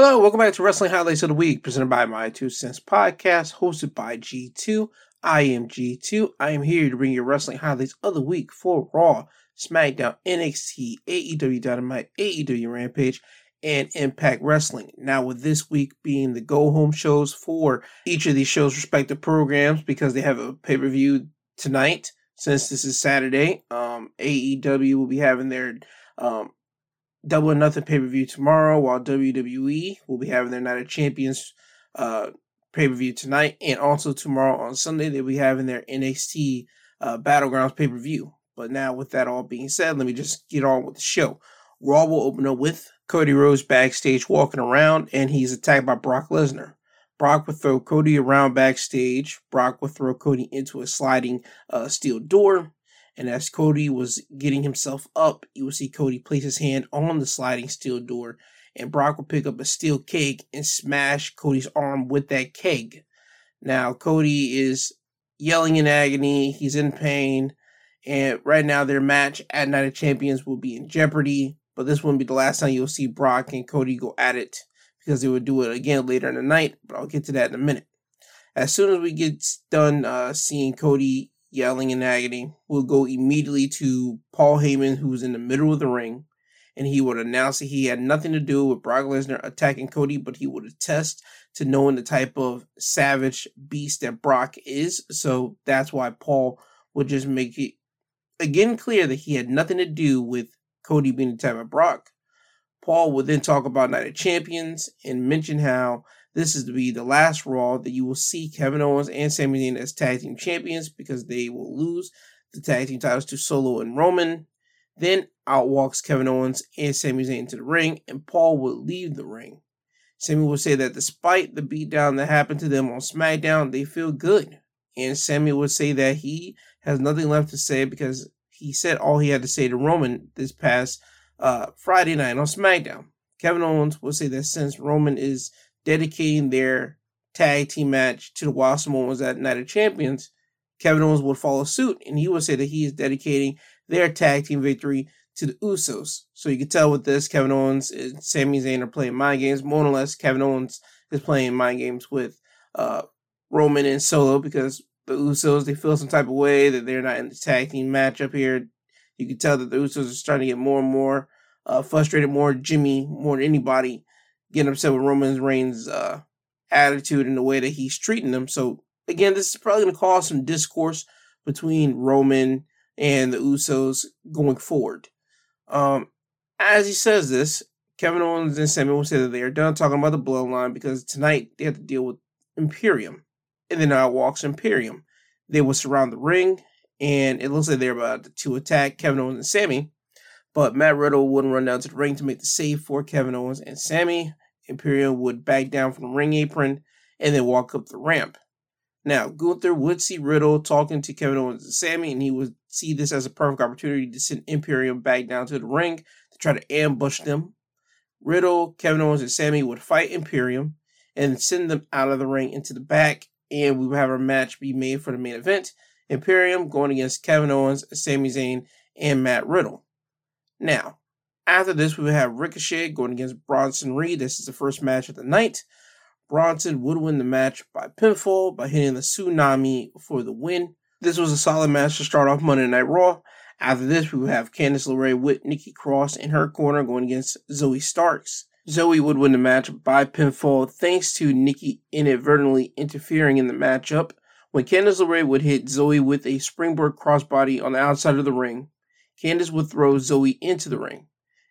Hello, welcome back to Wrestling Highlights of the Week, presented by My Two Cents Podcast, hosted by G2. I am G2. I am here to bring you wrestling highlights of the week for Raw, SmackDown, NXT, AEW Dynamite, AEW Rampage, and Impact Wrestling. Now, with this week being the go home shows for each of these shows' respective programs, because they have a pay per view tonight, since this is Saturday, um, AEW will be having their um, Double or Nothing pay per view tomorrow, while WWE will be having their Night of Champions uh, pay per view tonight, and also tomorrow on Sunday they'll be having their NXT uh, Battlegrounds pay per view. But now, with that all being said, let me just get on with the show. Raw will open up with Cody Rhodes backstage walking around, and he's attacked by Brock Lesnar. Brock would throw Cody around backstage. Brock would throw Cody into a sliding uh, steel door. And as Cody was getting himself up, you will see Cody place his hand on the sliding steel door, and Brock will pick up a steel keg and smash Cody's arm with that keg. Now, Cody is yelling in agony, he's in pain, and right now their match at Night of Champions will be in jeopardy. But this won't be the last time you'll see Brock and Cody go at it because they will do it again later in the night. But I'll get to that in a minute. As soon as we get done uh, seeing Cody yelling in agony, we'll go immediately to Paul Heyman, who's in the middle of the ring, and he would announce that he had nothing to do with Brock Lesnar attacking Cody, but he would attest to knowing the type of savage beast that Brock is. So that's why Paul would just make it again clear that he had nothing to do with Cody being type of Brock. Paul would then talk about Night of Champions and mention how this is to be the last Raw that you will see Kevin Owens and Sami Zayn as tag team champions because they will lose the tag team titles to Solo and Roman. Then out walks Kevin Owens and Sami Zayn to the ring, and Paul would leave the ring. Sami will say that despite the beatdown that happened to them on SmackDown, they feel good. And Sami would say that he has nothing left to say because he said all he had to say to Roman this past uh, Friday night on SmackDown. Kevin Owens will say that since Roman is dedicating their tag team match to the Wild Samoans at Night of Champions, Kevin Owens would follow suit and he would say that he is dedicating their tag team victory to the Usos. So you can tell with this, Kevin Owens and Sami Zayn are playing mind games. More or less, Kevin Owens is playing mind games with uh, Roman and Solo because the Usos, they feel some type of way that they're not in the tag team matchup here. You can tell that the Usos are starting to get more and more uh, frustrated, more Jimmy, more than anybody, getting upset with Roman Reigns' uh, attitude and the way that he's treating them. So, again, this is probably going to cause some discourse between Roman and the Usos going forward. Um, as he says this, Kevin Owens and Sami will say that they are done talking about the bloodline because tonight they have to deal with Imperium and then out walks Imperium. They will surround the ring, and it looks like they're about to attack Kevin Owens and Sami. But Matt Riddle wouldn't run down to the ring to make the save for Kevin Owens and Sami. Imperium would back down from the ring apron and then walk up the ramp. Now, Gunther would see Riddle talking to Kevin Owens and Sami, and he would see this as a perfect opportunity to send Imperium back down to the ring to try to ambush them. Riddle, Kevin Owens, and Sami would fight Imperium and send them out of the ring into the back and we would have our match be made for the main event. Imperium going against Kevin Owens, Sami Zayn, and Matt Riddle. Now, after this, we have Ricochet going against Bronson Reed. This is the first match of the night. Bronson would win the match by pinfall by hitting the tsunami for the win. This was a solid match to start off Monday Night Raw. After this, we will have Candice LeRae with Nikki Cross in her corner going against Zoe Starks. Zoe would win the match by pinfall thanks to Nikki inadvertently interfering in the matchup when Candice LeRae would hit Zoe with a springboard crossbody on the outside of the ring. Candice would throw Zoey into the ring.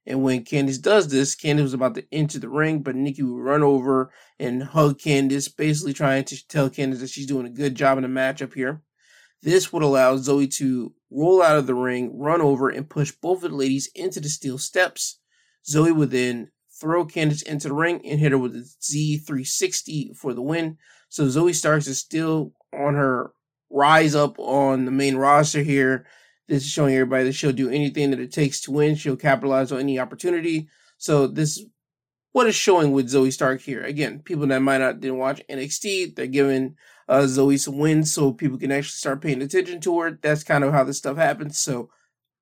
And when Candice does this, Candice was about to enter the ring, but Nikki would run over and hug Candice, basically trying to tell Candice that she's doing a good job in the matchup here. This would allow Zoey to roll out of the ring, run over, and push both of the ladies into the steel steps. Zoey would then throw Candice into the ring and hit her with a Z360 for the win. So Zoey Starks is still on her rise up on the main roster here. This is showing everybody that she'll do anything that it takes to win. She'll capitalize on any opportunity. So this what is showing with Zoe Stark here. Again, people that might not didn't watch NXT, they're giving uh, Zoey some wins so people can actually start paying attention to her. That's kind of how this stuff happens. So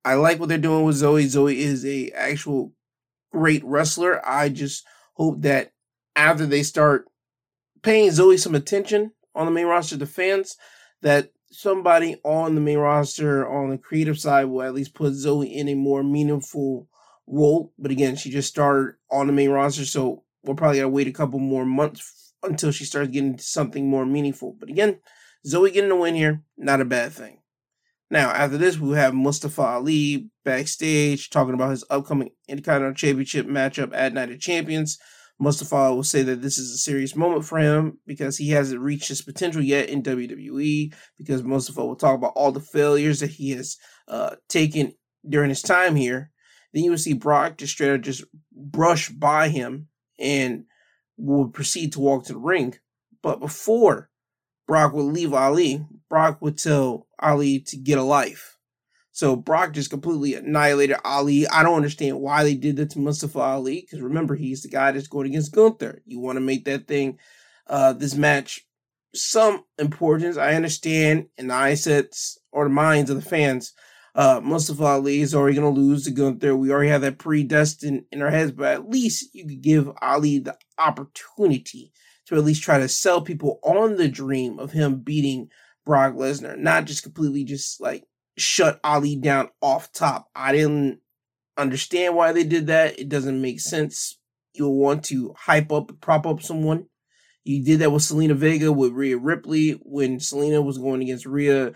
I like what they're doing with Zoe. Zoe is a actual great wrestler. I just hope that after they start paying Zoe some attention on the main roster, the fans, that somebody on the main roster on the creative side will at least put Zoe in a more meaningful role. But again, she just started on the main roster, so we'll probably gotta wait a couple more months until she starts getting something more meaningful. But again, Zoe getting a win here, not a bad thing. Now, after this, we have Mustafa Ali backstage talking about his upcoming Intercontinental Championship matchup at Night of Champions. Mustafa will say that this is a serious moment for him because he hasn't reached his potential yet in WWE. Because Mustafa will talk about all the failures that he has uh, taken during his time here. Then you will see Brock just straight up just brush by him and will proceed to walk to the ring. But before Brock would leave Ali, Brock would tell Ali to get a life. So Brock just completely annihilated Ali. I don't understand why they did that to Mustafa Ali because remember he's the guy that's going against Gunther. You want to make that thing, uh, this match, some importance. I understand in the eyesets or the minds of the fans. Uh, Mustafa Ali is already going to lose to Gunther. We already have that predestined in our heads, but at least you could give Ali the opportunity to at least try to sell people on the dream of him beating Brock Lesnar, not just completely just like shut Ali down off top. I didn't understand why they did that. It doesn't make sense. You'll want to hype up, prop up someone. You did that with Zelina Vega, with Rhea Ripley, when Zelina was going against Rhea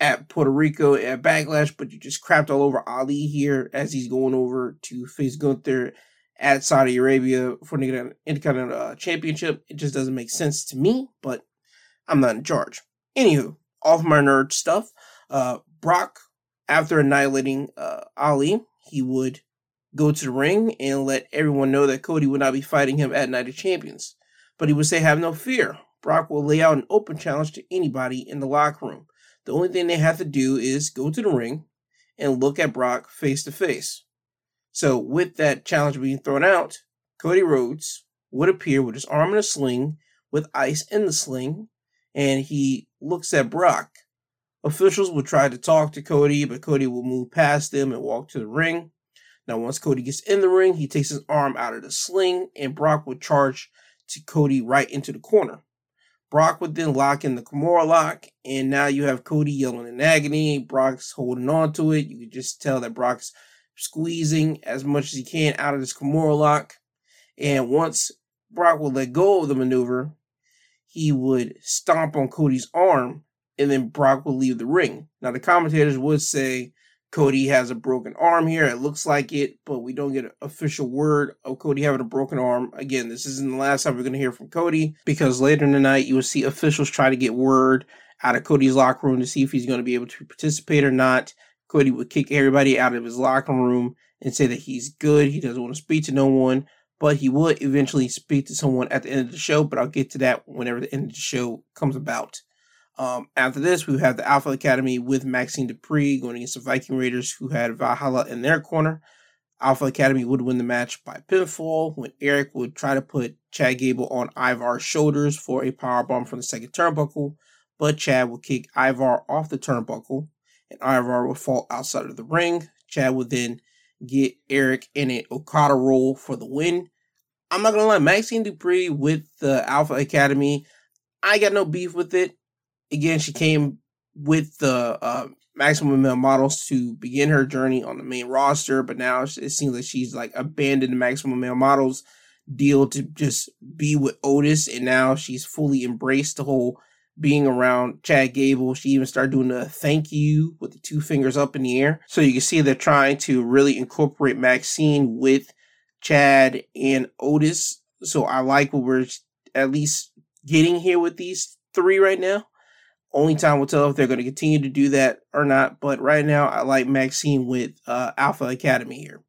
at Puerto Rico at Backlash, but you just crapped all over Ali here as he's going over to face Gunther at Saudi Arabia for the Intercontinental uh, Championship. It just doesn't make sense to me, but I'm not in charge. Anywho, off my nerd stuff. Uh, Brock, after annihilating uh, Ali, he would go to the ring and let everyone know that Cody would not be fighting him at Night of Champions. But he would say, Have no fear. Brock will lay out an open challenge to anybody in the locker room. The only thing they have to do is go to the ring and look at Brock face to face. So, with that challenge being thrown out, Cody Rhodes would appear with his arm in a sling, with ice in the sling, and he looks at Brock Officials would try to talk to Cody, but Cody will move past them and walk to the ring. Now, once Cody gets in the ring, he takes his arm out of the sling, and Brock would charge to Cody right into the corner. Brock would then lock in the Kimura lock, and now you have Cody yelling in agony. Brock's holding on to it. You can just tell that Brock's squeezing as much as he can out of this Kimura lock. And once Brock would let go of the maneuver, he would stomp on Cody's arm and then Brock will leave the ring. Now, the commentators would say Cody has a broken arm here. It looks like it, but we don't get an official word of Cody having a broken arm. Again, this isn't the last time we're going to hear from Cody because later in the night, you will see officials try to get word out of Cody's locker room to see if he's going to be able to participate or not. Cody would kick everybody out of his locker room and say that he's good. He doesn't want to speak to no one, but he would eventually speak to someone at the end of the show. But I'll get to that whenever the end of the show comes about. Um, after this, we have the Alpha Academy with Maxxine Dupri going against the Viking Raiders, who had Valhalla in their corner. Alpha Academy would win the match by pinfall when Eric would try to put Chad Gable on Ivar's shoulders for a powerbomb from the second turnbuckle, but Chad would kick Ivar off the turnbuckle and Ivar would fall outside of the ring. Chad would then get Eric in an Okada roll for the win. I'm not gonna lie, Maxxine Dupri with the Alpha Academy, I got no beef with it again, she came with the uh, maximum male models to begin her journey on the main roster, but now it seems like she's like abandoned the maximum male models deal to just be with Otis, and now she's fully embraced the whole being around Chad Gable. She even started doing a thank you with the two fingers up in the air. So you can see they're trying to really incorporate Maxxine with Chad and Otis. So I like what we're at least getting here with these three right now. Only time will tell if they're going to continue to do that or not. But right now, I like Maxxine with uh, Alpha Academy here.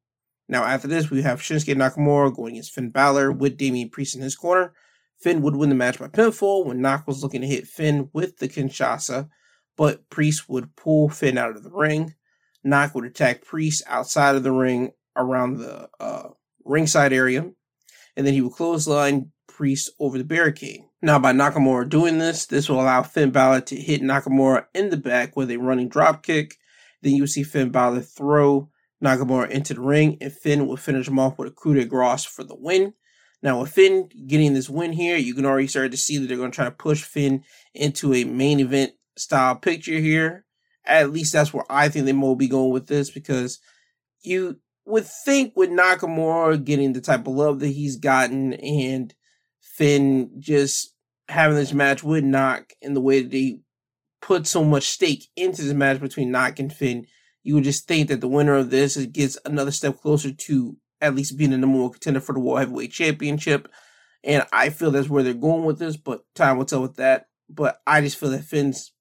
Now, after this, we have Shinsuke Nakamura going against Finn Balor with Damian Priest in his corner. Finn would win the match by pinfall when Nak was looking to hit Finn with the Kinshasa, but Priest would pull Finn out of the ring. Nak would attack Priest outside of the ring around the uh, ringside area, and then he would clothesline Priest over the barricade. Now, by Nakamura doing this, this will allow Finn Balor to hit Nakamura in the back with a running drop kick. Then you see Finn Balor throw Nakamura into the ring, and Finn will finish him off with a coup de grace for the win. Now, with Finn getting this win here, you can already start to see that they're going to try to push Finn into a main event style picture here. At least that's where I think they will be going with this because you would think with Nakamura getting the type of love that he's gotten and Finn just having this match with Nak in the way that they put so much stake into this match between Nak and Finn, you would just think that the winner of this gets another step closer to at least being the number one contender for the World Heavyweight Championship. And I feel that's where they're going with this, but time will tell with that. But I just feel that Finn's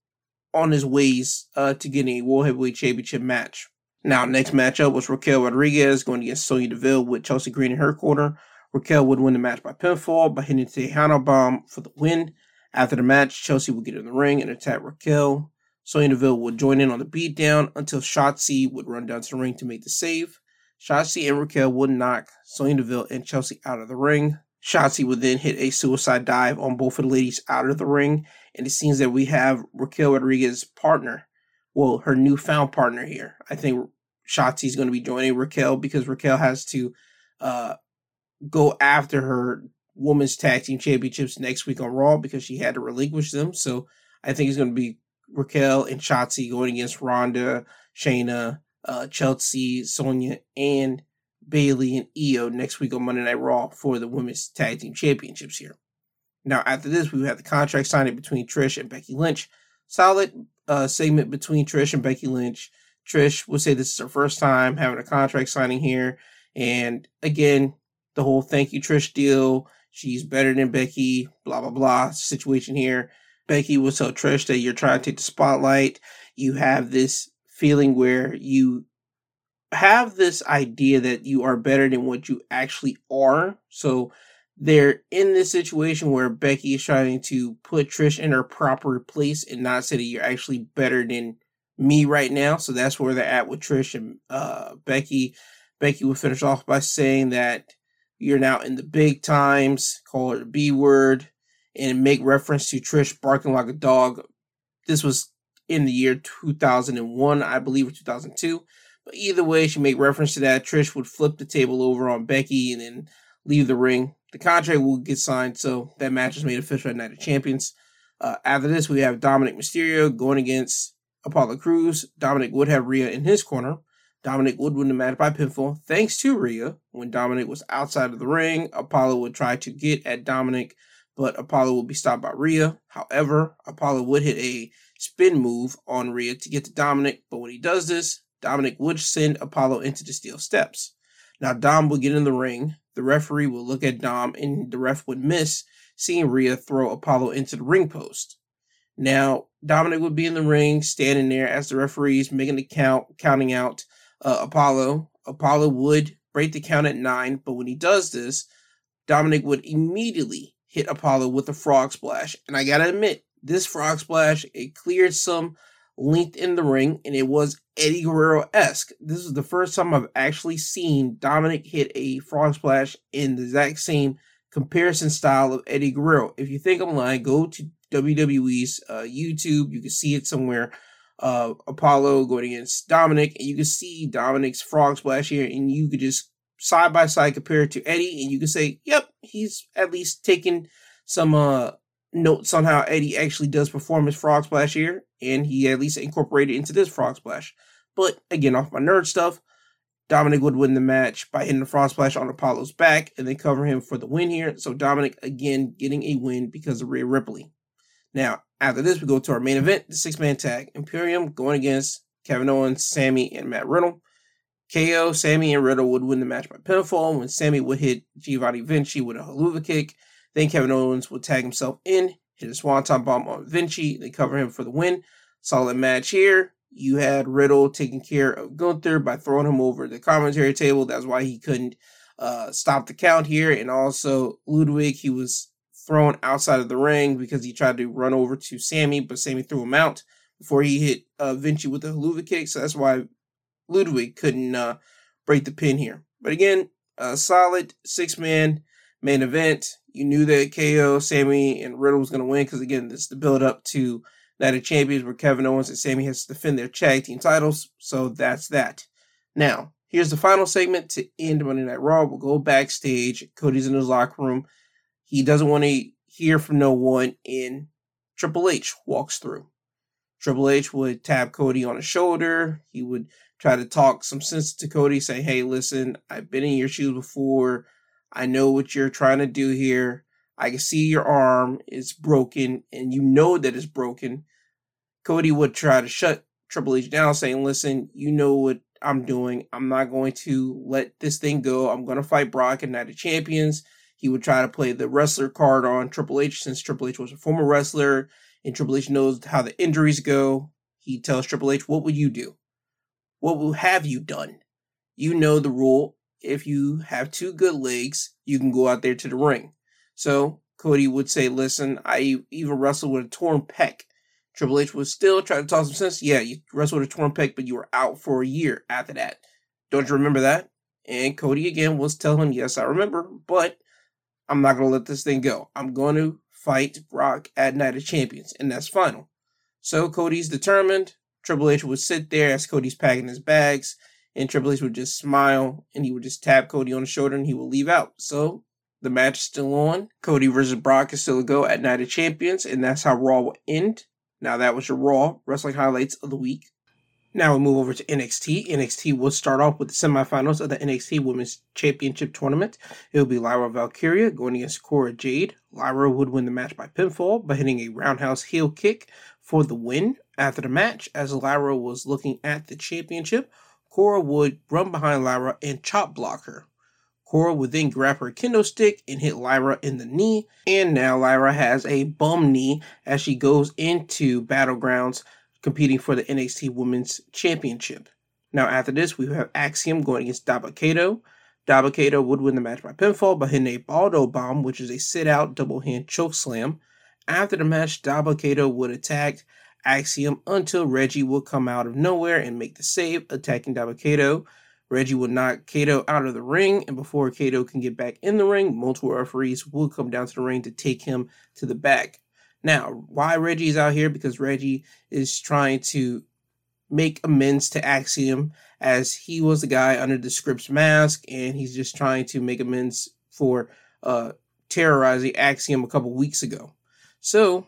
on his ways uh, to getting a World Heavyweight Championship match. Now, next matchup was Raquel Rodriguez going against Sonya Deville with Chelsea Green in her corner. Raquel would win the match by pinfall by hitting the Tejano bomb for the win. After the match, Chelsea would get in the ring and attack Raquel. Sonya Deville would join in on the beatdown until Shotzi would run down to the ring to make the save. Shotzi and Raquel would knock Sonya Deville and Chelsea out of the ring. Shotzi would then hit a suicide dive on both of the ladies out of the ring, and it seems that we have Raquel Rodriguez's partner, well, her newfound partner here. I think Shotzi is going to be joining Raquel because Raquel has to uh, go after her women's tag team championships next week on Raw because she had to relinquish them. So I think it's going to be Raquel and Shotzi going against Ronda, Shayna, uh, Chelsea, Sonya, and Bayley and Io next week on Monday Night Raw for the women's tag team championships here. Now, after this, we have the contract signing between Trish and Becky Lynch. Solid uh, segment between Trish and Becky Lynch. Trish would say this is her first time having a contract signing here. And again, the whole thank you, Trish deal. She's better than Becky, blah, blah, blah situation here. Becky will tell Trish that you're trying to take the spotlight. You have this feeling where you have this idea that you are better than what you actually are. So they're in this situation where Becky is trying to put Trish in her proper place and not say that you're actually better than me right now. So that's where they're at with Trish and uh, Becky. Becky will finish off by saying that you're now in the big times, call it a B word, and make reference to Trish barking like a dog. This was in the year 2001, I believe, or 2002. But either way, she made reference to that. Trish would flip the table over on Becky and then leave the ring. The contract will get signed, so that match is made official at Night of Champions. Uh, after this, we have Dominic Mysterio going against Apollo Crews. Dominic would have Rhea in his corner. Dominic would win the match by pinfall thanks to Rhea. When Dominic was outside of the ring, Apollo would try to get at Dominic, but Apollo would be stopped by Rhea. However, Apollo would hit a spin move on Rhea to get to Dominic, but when he does this, Dominic would send Apollo into the steel steps. Now, Dom would get in the ring. The referee would look at Dom, and the ref would miss, seeing Rhea throw Apollo into the ring post. Now, Dominic would be in the ring, standing there as the referees making the count, counting out uh, Apollo. Apollo would break the count at nine, but when he does this, Dominic would immediately hit Apollo with a frog splash. And I gotta admit, this frog splash it cleared some length in the ring, and it was Eddie Guerrero esque. This is the first time I've actually seen Dominic hit a frog splash in the exact same comparison style of Eddie Guerrero. If you think I'm lying, go to WWE's uh, YouTube. You can see it somewhere uh, Apollo going against Dominic, and you can see Dominic's frog splash here, and you could just side by side compare it to Eddie, and you can say, yep, he's at least taking some uh, notes on how Eddie actually does perform his frog splash here, and he at least incorporated into this frog splash. But again, off my nerd stuff, Dominic would win the match by hitting the frog splash on Apollo's back and then cover him for the win here. So Dominic again getting a win because of Rhea Ripley. Now, after this, we go to our main event, the six man tag Imperium going against Kevin Owens, Sami, and Matt Riddle. KO, Sami, and Riddle would win the match by pinfall when Sami would hit Giovanni Vinci with a Helluva kick. Then Kevin Owens would tag himself in, hit a swanton bomb on Vinci, they cover him for the win. Solid match here. You had Riddle taking care of Gunther by throwing him over the commentary table. That's why he couldn't uh, stop the count here. And also Ludwig, he was thrown outside of the ring because he tried to run over to Sami, but Sami threw him out before he hit uh, Vinci with the Helluva kick. So that's why Ludwig couldn't uh, break the pin here. But again, a solid six man main event. You knew that KO, Sami, and Riddle was going to win because, again, this is the build up to Night of Champions where Kevin Owens and Sami has to defend their tag team titles. So that's that. Now, Here's the final segment to end Monday Night Raw. We'll go backstage. Cody's in his locker room. He doesn't want to hear from no one, and Triple H walks through. Triple H would tap Cody on the shoulder. He would try to talk some sense to Cody, say, Hey, listen, I've been in your shoes before. I know what you're trying to do here. I can see your arm is broken, and you know that it's broken. Cody would try to shut Triple H down, saying, Listen, you know what I'm doing. I'm not going to let this thing go. I'm going to fight Brock and Night of Champions. He would try to play the wrestler card on Triple H since Triple H was a former wrestler and Triple H knows how the injuries go. He tells Triple H, What would you do? What will have you done? You know the rule. If you have two good legs, you can go out there to the ring. So Cody would say, Listen, I even wrestled with a torn pec. Triple H would still try to talk some sense. Yeah, you wrestled with a torn pec, but you were out for a year after that. Don't you remember that? And Cody again was telling him, Yes, I remember, but I'm not going to let this thing go. I'm going to fight Brock at Night of Champions, and that's final. So Cody's determined. Triple H would sit there as Cody's packing his bags, and Triple H would just smile and he would just tap Cody on the shoulder and he would leave out. So the match is still on. Cody versus Brock is still a go at Night of Champions, and that's how Raw will end. Now that was your Raw wrestling highlights of the week. Now we move over to NXT. NXT will start off with the semifinals of the NXT Women's Championship Tournament. It will be Lyra Valkyria going against Cora Jade. Lyra would win the match by pinfall by hitting a roundhouse heel kick for the win. After the match, as Lyra was looking at the championship, Cora would run behind Lyra and chop block her. Cora would then grab her kendo stick and hit Lyra in the knee, and now Lyra has a bum knee as she goes into Battlegrounds competing for the NXT Women's Championship. Now, after this, we have Axiom going against Dabba-Kato. Dabba-Kato would win the match by pinfall by hitting a Baldo bomb, which is a sit out double hand choke slam. After the match, Dabba-Kato would attack Axiom until Reggie would come out of nowhere and make the save, attacking Dabba-Kato. Reggie would knock Kato out of the ring, and before Kato can get back in the ring, multiple referees would come down to the ring to take him to the back. Now, why Reggie's out here? Because Reggie is trying to make amends to Axiom as he was the guy under the Scrypts mask, and he's just trying to make amends for uh, terrorizing Axiom a couple weeks ago. So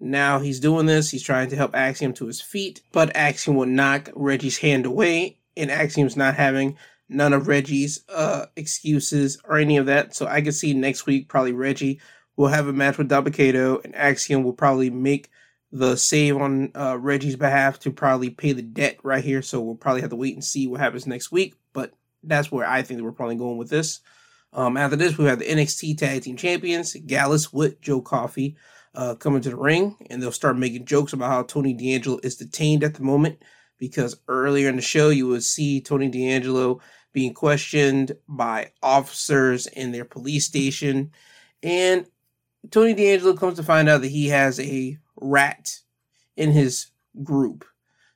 now he's doing this. He's trying to help Axiom to his feet, but Axiom will knock Reggie's hand away, and Axiom's not having none of Reggie's uh, excuses or any of that. So I could see next week probably Reggie will have a match with Dabba-Kato, and Axiom will probably make the save on uh, Reggie's behalf to probably pay the debt right here. So we'll probably have to wait and see what happens next week. But that's where I think we're probably going with this. Um, after this, we have the NXT Tag Team Champions, Gallus with Joe Coffey, uh, coming to the ring, and they'll start making jokes about how Tony D'Angelo is detained at the moment because earlier in the show you would see Tony D'Angelo being questioned by officers in their police station, and Tony D'Angelo comes to find out that he has a rat in his group.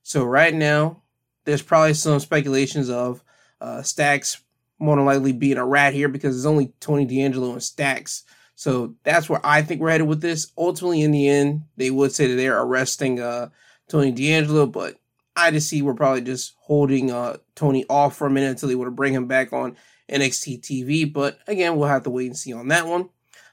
So right now, there's probably some speculations of uh, Stacks more than likely being a rat here because it's only Tony D'Angelo and Stacks. So that's where I think we're headed with this. Ultimately, in the end, they would say that they're arresting uh, Tony D'Angelo, but I just see we're probably just holding uh, Tony off for a minute until they want to bring him back on NXT TV. But again, we'll have to wait and see on that one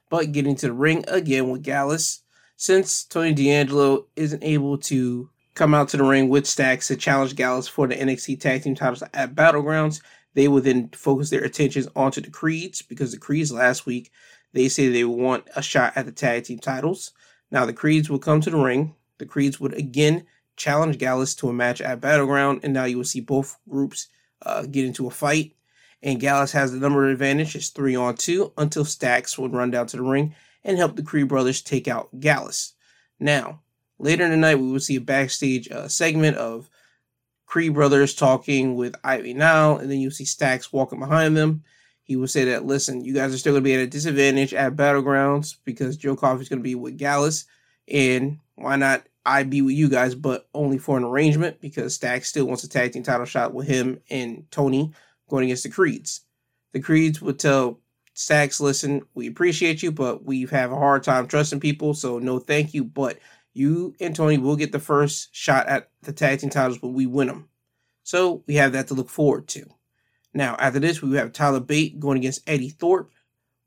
but getting to the ring again with Gallus. Since Tony D'Angelo isn't able to come out to the ring with Stacks to challenge Gallus for the NXT Tag Team titles at Battlegrounds, they will then focus their attentions onto the Creeds because the Creeds last week they say they want a shot at the tag team titles. Now the Creeds will come to the ring. The Creeds would again challenge Gallus to a match at Battleground, and now you will see both groups uh, get into a fight and Gallus has the number advantage. It's three on two until Stacks would run down to the ring and help the Creed brothers take out Gallus. Now, later in the night, we will see a backstage uh, segment of Creed brothers talking with Ivy Nile, and then you see Stacks walking behind them. He will say that, listen, you guys are still going to be at a disadvantage at Battlegrounds because Joe Coffey is going to be with Gallus, and why not I be with you guys, but only for an arrangement because Stacks still wants a tag team title shot with him and Tony going against the Creeds. The Creeds would tell Stacks, listen, we appreciate you, but we have a hard time trusting people, so no thank you. But you and Tony will get the first shot at the tag team titles when we win them. So we have that to look forward to. Now, after this, we have Tyler Bate going against Eddy Thorpe.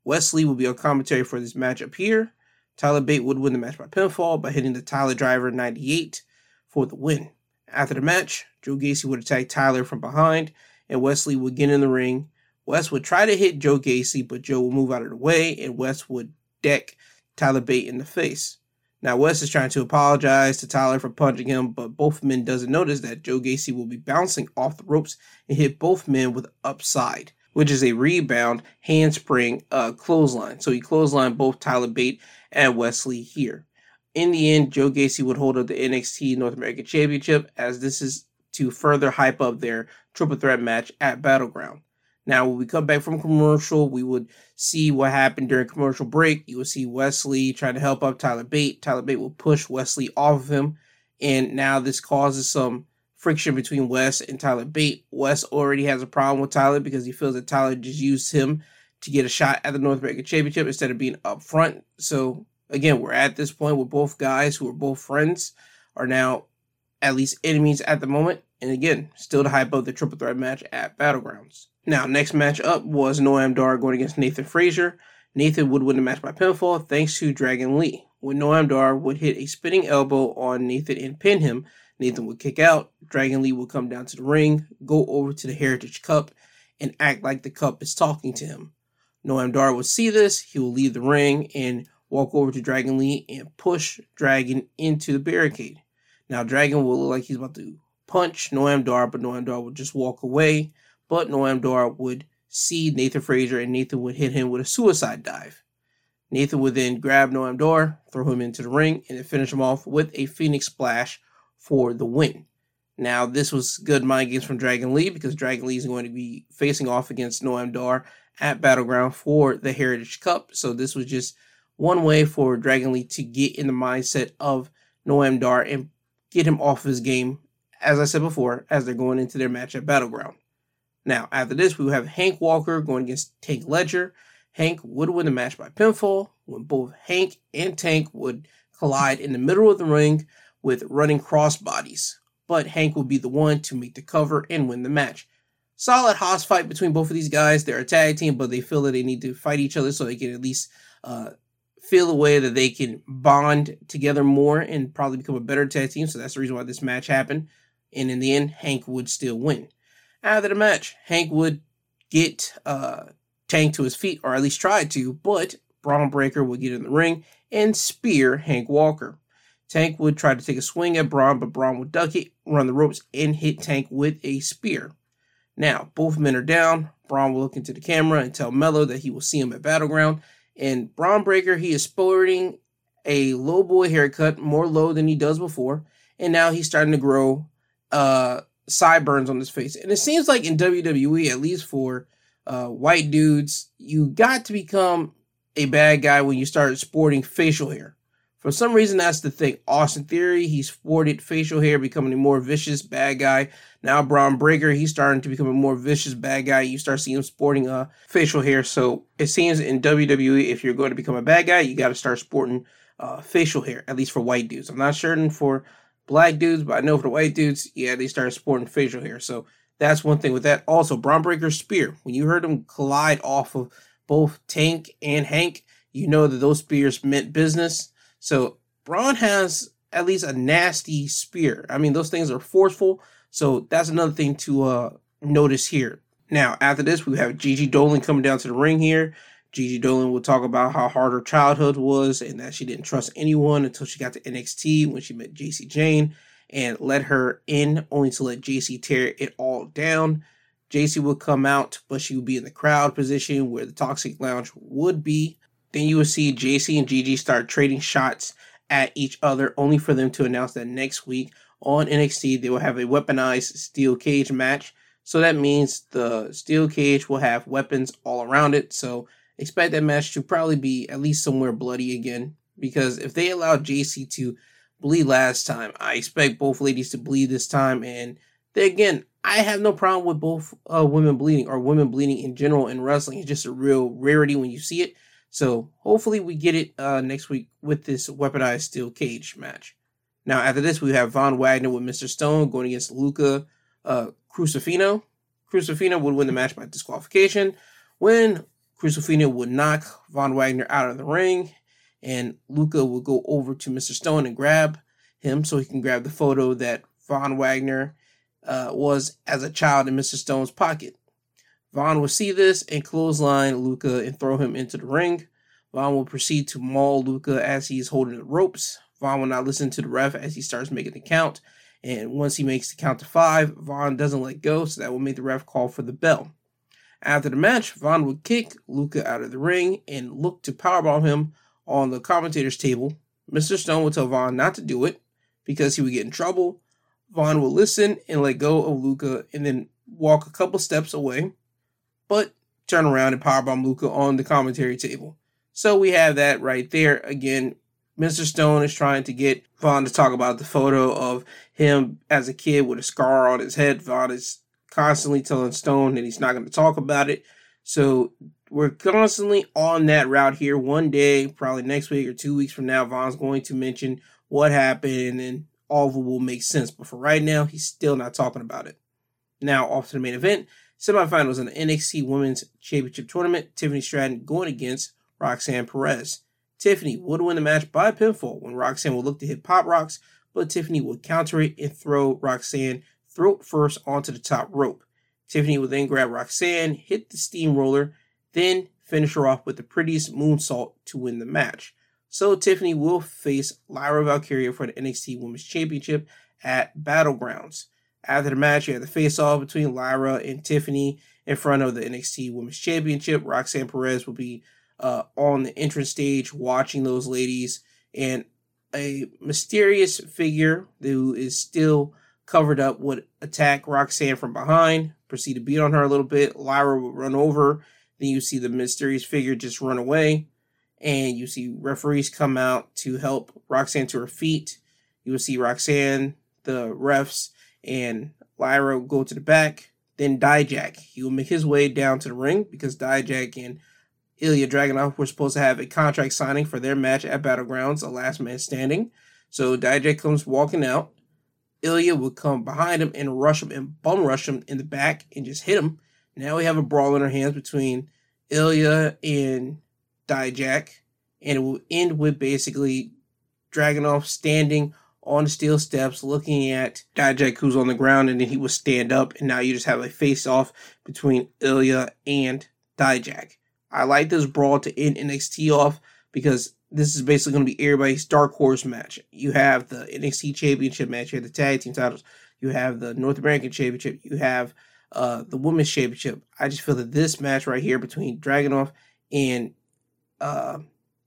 Wes Lee will be on commentary for this matchup here. Tyler Bate would win the match by pinfall by hitting the Tyler Driver 98 for the win. After the match, Joe Gacy would attack Tyler from behind, and Wes Lee would get in the ring. Wes would try to hit Joe Gacy, but Joe would move out of the way, and Wes would deck Tyler Bate in the face. Now Wes is trying to apologize to Tyler for punching him, but both men doesn't notice that Joe Gacy will be bouncing off the ropes and hit both men with upside, which is a rebound handspring uh, clothesline. So he clotheslined both Tyler Bate and Wes Lee here. In the end, Joe Gacy would hold up the NXT North American Championship as this is to further hype up their triple threat match at Battleground. Now, when we come back from commercial, we would see what happened during commercial break. You will see Wes Lee trying to help up Tyler Bate. Tyler Bate will push Wes Lee off of him. And now this causes some friction between Wes and Tyler Bate. Wes already has a problem with Tyler because he feels that Tyler just used him to get a shot at the North American Championship instead of being up front. So again, we're at this point where both guys who are both friends are now at least enemies at the moment. And again, still to hype up the triple threat match at Battlegrounds. Now, next match up was Noam Dar going against Nathan Frazer. Nathan would win the match by pinfall thanks to Dragon Lee. When Noam Dar would hit a spinning elbow on Nathan and pin him, Nathan would kick out. Dragon Lee would come down to the ring, go over to the Heritage Cup, and act like the cup is talking to him. Noam Dar would see this, he will leave the ring and walk over to Dragon Lee and push Dragon into the barricade. Now, Dragon will look like he's about to punch Noam Dar, but Noam Dar would just walk away but Noam Dar would see Nathan Frazer and Nathan would hit him with a suicide dive. Nathan would then grab Noam Dar, throw him into the ring, and then finish him off with a Phoenix Splash for the win. Now, this was good mind games from Dragon Lee because Dragon Lee is going to be facing off against Noam Dar at Battleground for the Heritage Cup. So this was just one way for Dragon Lee to get in the mindset of Noam Dar and get him off his game, as I said before, as they're going into their match at Battleground. Now, after this, we will have Hank Walker going against Tank Ledger. Hank would win the match by pinfall when both Hank and Tank would collide in the middle of the ring with running crossbodies. But Hank will be the one to make the cover and win the match. Solid hoss fight between both of these guys. They're a tag team, but they feel that they need to fight each other so they can at least uh, feel a way that they can bond together more and probably become a better tag team. So that's the reason why this match happened. And in the end, Hank would still win. After the match, Hank would get uh, Tank to his feet, or at least try to, but Bron Breakker would get in the ring and spear Hank Walker. Tank would try to take a swing at Bron, but Bron would duck it, run the ropes, and hit Tank with a spear. Now, both men are down. Bron will look into the camera and tell Melo that he will see him at Battleground. And Bron Breakker, he is sporting a low boy haircut, more low than he does before. And now he's starting to grow uh, sideburns on his face. And it seems like in WWE, at least for uh, white dudes, you got to become a bad guy when you start sporting facial hair. For some reason, that's the thing. Austin Theory, he's sported facial hair, becoming a more vicious bad guy. Now, Bron Breakker, he's starting to become a more vicious bad guy. You start seeing him sporting uh, facial hair. So it seems in WWE, if you're going to become a bad guy, you got to start sporting uh, facial hair, at least for white dudes. I'm not certain for black dudes, but I know for the white dudes, yeah, they started sporting facial hair. So that's one thing with that. Also, Bron Breakker's spear. When you heard him collide off of both Tank and Hank, you know that those spears meant business. So Bron has at least a nasty spear. I mean, those things are forceful. So that's another thing to uh, notice here. Now, after this, we have Gigi Dolan coming down to the ring here. Gigi Dolan will talk about how hard her childhood was and that she didn't trust anyone until she got to NXT when she met Jacy Jayne and let her in only to let Jacy tear it all down. Jacy would come out, but she would be in the crowd position where the Toxic Lounge would be. Then you will see Jacy and Gigi start trading shots at each other, only for them to announce that next week on NXT they will have a weaponized steel cage match. So that means the steel cage will have weapons all around it. So expect that match to probably be at least somewhere bloody again. Because if they allowed Jacy to bleed last time, I expect both ladies to bleed this time. And then again, I have no problem with both uh, women bleeding or women bleeding in general in wrestling. It's just a real rarity when you see it. So hopefully we get it uh, next week with this weaponized steel cage match. Now after this we have Von Wagner with Mr. Stone going against Luca uh, Crusifino. Crusifino would win the match by disqualification when Crusifino would knock Von Wagner out of the ring and Luca would go over to Mr. Stone and grab him so he can grab the photo that Von Wagner uh, was as a child in Mr. Stone's pocket. Von will see this and clothesline Luca and throw him into the ring. Von will proceed to maul Luca as he is holding the ropes. Von will not listen to the ref as he starts making the count. And once he makes the count to five, Von doesn't let go, so that will make the ref call for the bell. After the match, Von would kick Luca out of the ring and look to powerbomb him on the commentator's table. Mr. Stone would tell Von not to do it because he would get in trouble. Von will listen and let go of Luca and then walk a couple steps away, but turn around and powerbomb Luca on the commentary table. So we have that right there. Again, Mr. Stone is trying to get Von to talk about the photo of him as a kid with a scar on his head. Von is constantly telling Stone that he's not going to talk about it. So we're constantly on that route here. One day, probably next week or two weeks from now, Von's going to mention what happened and all of it will make sense. But for right now, he's still not talking about it. Now, off to the main event. Semifinals in the NXT Women's Championship Tournament. Tiffany Stratton going against Roxanne Perez. Tiffany would win the match by pinfall when Roxanne would look to hit pop rocks, but Tiffany would counter it and throw Roxanne throat first onto the top rope. Tiffany would then grab Roxanne, hit the steamroller, then finish her off with the prettiest moonsault to win the match. So Tiffany will face Lyra Valkyria for the NXT Women's Championship at Battlegrounds. After the match, you have the face-off between Lyra and Tiffany in front of the NXT Women's Championship. Roxanne Perez will be uh, on the entrance stage watching those ladies, and a mysterious figure who is still covered up would attack Roxanne from behind, proceed to beat on her a little bit. Lyra would run over. Then you see the mysterious figure just run away, and you see referees come out to help Roxanne to her feet. You will see Roxanne, the refs, and Lyra will go to the back. Then Dijak, he will make his way down to the ring because Dijak and Ilya Dragunov were supposed to have a contract signing for their match at Battlegrounds, a last man standing. So Dijak comes walking out. Ilya will come behind him and rush him and bum rush him in the back and just hit him. Now we have a brawl in our hands between Ilya and Dijak, and it will end with basically Dragunov standing on steel steps looking at Dijak who's on the ground, and then he will stand up, and now you just have a face off between Ilya and Dijak. I like this brawl to end NXT off because this is basically going to be everybody's dark horse match. You have the NXT Championship match, you have the tag team titles, you have the North American Championship, you have uh, the Women's Championship. I just feel that this match right here between Dragunov and uh,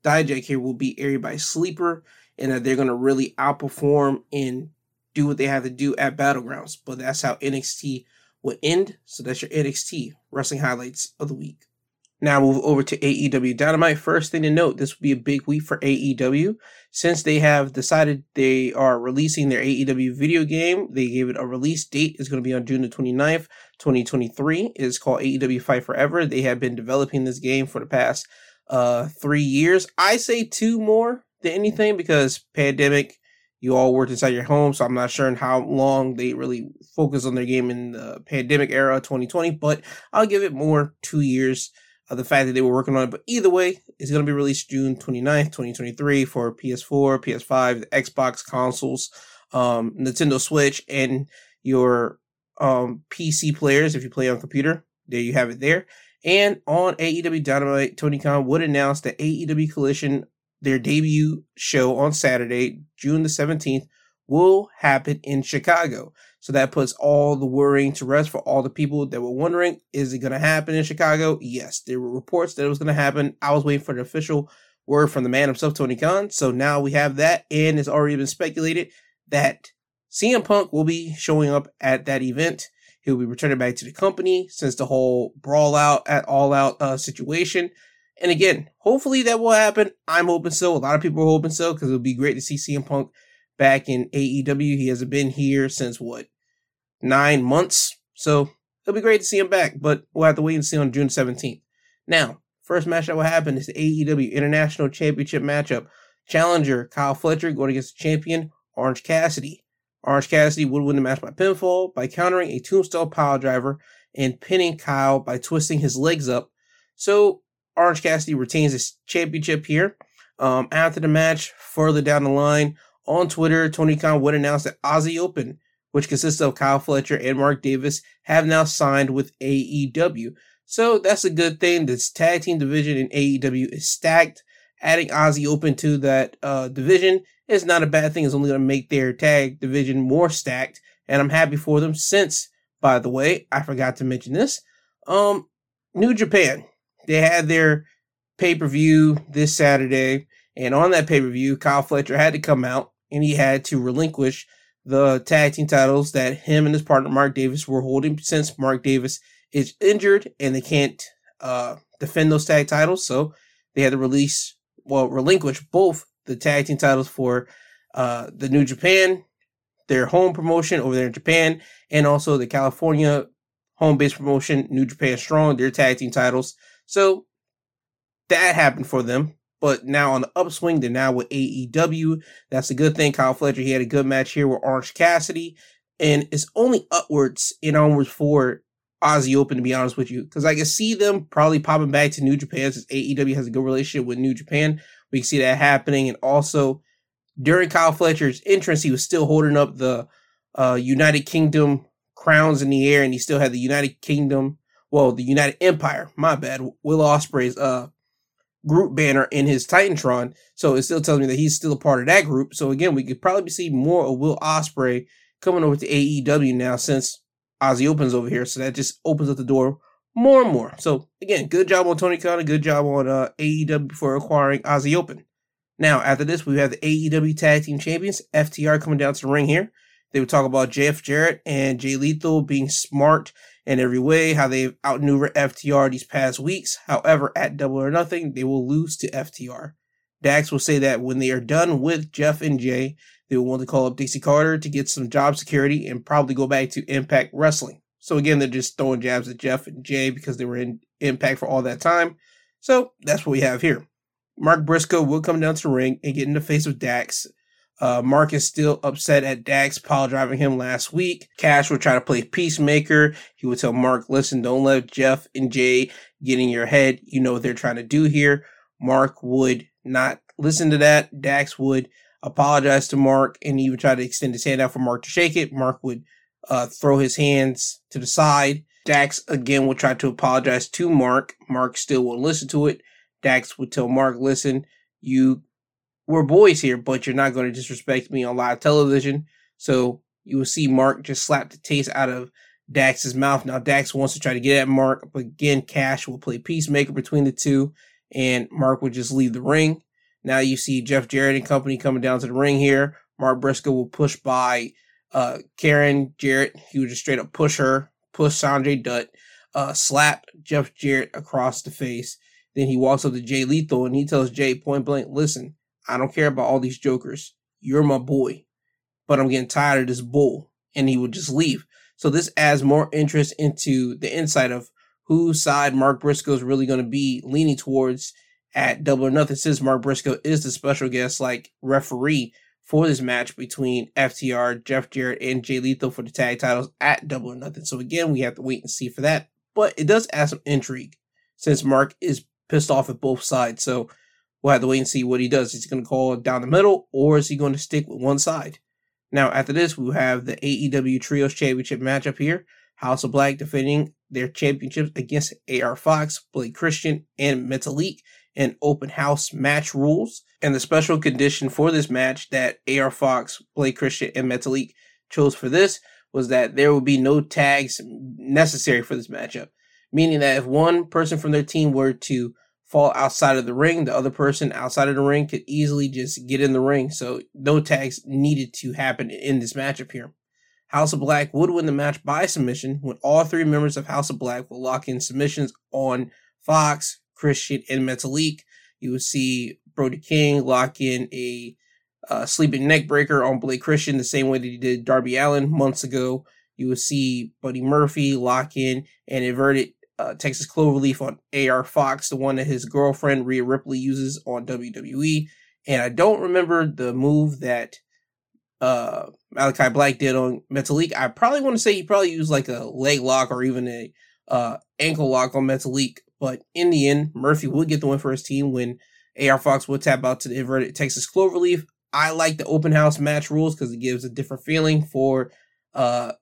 Dijak here will be everybody's sleeper, and that they're going to really outperform and do what they have to do at Battlegrounds. But that's how NXT will end. So that's your NXT wrestling highlights of the week. Now move over to AEW Dynamite. First thing to note, this will be a big week for AEW since they have decided they are releasing their AEW video game. They gave it a release date. It's going to be on June the 29th, 2023. It is called AEW Fight Forever. They have been developing this game for the past uh, three years. I say two more anything because pandemic, you all worked inside your home, so I'm not sure how long they really focus on their game in the pandemic era 2020, but I'll give it more two years of the fact that they were working on it. But either way, it's going to be released June 29th, 2023 for PS4, PS5, the Xbox consoles, um, Nintendo Switch, and your um, PC players if you play on computer. There you have it there. And on AEW Dynamite, Tony Khan would announce that AEW Collision, their debut show on Saturday, June the 17th, will happen in Chicago. So that puts all the worrying to rest for all the people that were wondering, is it going to happen in Chicago? Yes, there were reports that it was going to happen. I was waiting for the official word from the man himself, Tony Khan. So now we have that, and it's already been speculated that CM Punk will be showing up at that event. He'll be returning back to the company since the whole brawl out at all out uh, situation. And again, hopefully that will happen. I'm hoping so. A lot of people are hoping so because it would be great to see CM Punk back in AEW. He hasn't been here since what nine months. So it'll be great to see him back, but we'll have to wait and see on June 17th. Now, first match that will happen is the AEW International Championship matchup. Challenger Kyle Fletcher going against the champion Orange Cassidy. Orange Cassidy would win the match by pinfall by countering a tombstone pile driver and pinning Kyle by twisting his legs up. So Orange Cassidy retains his championship here. Um, after the match, further down the line, on Twitter, Tony Khan would announce that Aussie Open, which consists of Kyle Fletcher and Mark Davis, have now signed with AEW. So that's a good thing. This tag team division in AEW is stacked. Adding Aussie Open to that uh, division is not a bad thing. It's only going to make their tag division more stacked, and I'm happy for them. Since, by the way, I forgot to mention this. Um, New Japan, they had their pay per view this Saturday, and on that pay per view, Kyle Fletcher had to come out and he had to relinquish the tag team titles that him and his partner Mark Davis were holding since Mark Davis is injured and they can't uh, defend those tag titles. So they had to release, well, relinquish both the tag team titles for uh, the New Japan, their home promotion over there in Japan, and also the California home based promotion, New Japan Strong, their tag team titles. So that happened for them. But now on the upswing, they're now with AEW. That's a good thing. Kyle Fletcher, he had a good match here with Orange Cassidy. And it's only upwards and onwards for Aussie Open, to be honest with you. Because I can see them probably popping back to New Japan since AEW has a good relationship with New Japan. We can see that happening. And also, during Kyle Fletcher's entrance, he was still holding up the uh, United Kingdom crowns in the air, and he still had the United Kingdom, well, the United Empire, my bad, Will Ospreay's uh, group banner in his Titantron. So it still tells me that he's still a part of that group. So again, we could probably see more of Will Ospreay coming over to AEW now since Aussie Open's over here. So that just opens up the door more and more. So again, good job on Tony Khan, good job on uh, AEW for acquiring Aussie Open. Now after this, we have the AEW Tag Team Champions FTR coming down to the ring here. They would talk about Jeff Jarrett and Jay Lethal being smart in every way, how they've outmaneuvered FTR these past weeks. However, at Double or Nothing, they will lose to FTR. Dax will say that when they are done with Jeff and Jay, they will want to call up Dixie Carter to get some job security and probably go back to Impact Wrestling. So again, they're just throwing jabs at Jeff and Jay because they were in Impact for all that time. So that's what we have here. Mark Briscoe will come down to ring and get in the face of Dax uh, Mark is still upset at Dax pile driving him last week. Cash will try to play peacemaker. He would tell Mark, listen, don't let Jeff and Jay get in your head. You know what they're trying to do here. Mark would not listen to that. Dax would apologize to Mark and even try to extend his hand out for Mark to shake it. Mark would uh, throw his hands to the side. Dax again would try to apologize to Mark. Mark still won't listen to it. Dax would tell Mark, listen, you we're boys here, but you're not going to disrespect me on live television. So you will see Mark just slap the taste out of Dax's mouth. Now Dax wants to try to get at Mark, but again, Cash will play peacemaker between the two, and Mark will just leave the ring. Now you see Jeff Jarrett and company coming down to the ring here. Mark Briscoe will push by uh, Karen Jarrett. He would just straight up push her, push Sanjay Dutt, uh, slap Jeff Jarrett across the face. Then he walks up to Jay Lethal and he tells Jay point blank, listen, I don't care about all these jokers. You're my boy. But I'm getting tired of this bull. And he would just leave. So this adds more interest into the insight of whose side Mark Briscoe is really going to be leaning towards at Double or Nothing, since Mark Briscoe is the special guest, like referee for this match between FTR, Jeff Jarrett, and Jay Lethal for the tag titles at Double or Nothing. So again, we have to wait and see for that. But it does add some intrigue since Mark is pissed off at both sides. So We'll have to wait and see what he does. Is he going to call down the middle or is he going to stick with one side? Now, after this, we have the AEW Trios Championship matchup here. House of Black defending their championships against AR Fox, Blake Christian, and Metalik in open house match rules. And the special condition for this match that AR Fox, Blake Christian, and Metalik chose for this was that there would be no tags necessary for this matchup. Meaning that if one person from their team were to fall outside of the ring. The other person outside of the ring could easily just get in the ring. So no tags needed to happen in this matchup here. House of Black would win the match by submission when all three members of House of Black will lock in submissions on Fox, Christian, and Metalik. You will see Brody King lock in a uh, sleeping neck breaker on Blake Christian the same way that he did Darby Allin months ago. You will see Buddy Murphy lock in an inverted uh, Texas Cloverleaf on AR Fox, the one that his girlfriend Rhea Ripley uses on WWE. And I don't remember the move that uh, Malachi Black did on Metalik. I probably want to say he probably used like a leg lock or even a uh, ankle lock on Metalik. But in the end, Murphy would get the win for his team when AR Fox would tap out to the inverted Texas Cloverleaf. I like the open house match rules because it gives a different feeling for uh,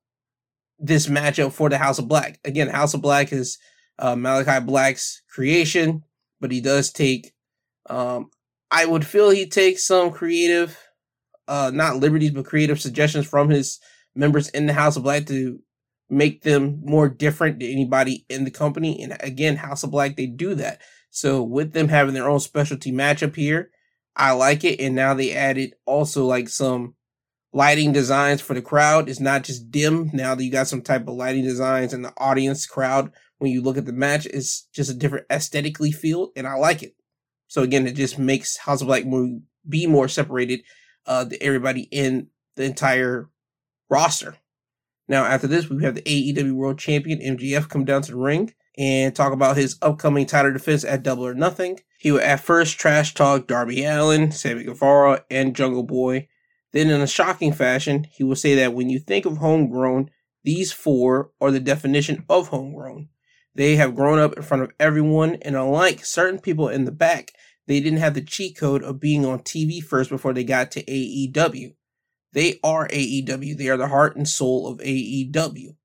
this matchup for the House of Black. Again, House of Black is uh, Malachi Black's creation, but he does take. Um, I would feel he takes some creative, uh, not liberties, but creative suggestions from his members in the House of Black to make them more different than anybody in the company. And again, House of Black, they do that. So with them having their own specialty matchup here, I like it. And now they added also like some lighting designs for the crowd. It's not just dim. Now that you got some type of lighting designs and the audience crowd, when you look at the match, it's just a different aesthetically feel. And I like it. So again, it just makes House of Black more, be more separated uh, to everybody in the entire roster. Now, after this, we have the AEW World Champion MJF come down to the ring and talk about his upcoming title defense at Double or Nothing. He would at first trash talk Darby Allin, Sammy Guevara, and Jungle Boy. Then, in a shocking fashion, he will say that when you think of homegrown, these four are the definition of homegrown. They have grown up in front of everyone, and unlike certain people in the back, they didn't have the cheat code of being on TV first before they got to AEW. They are AEW. They are the heart and soul of AEW.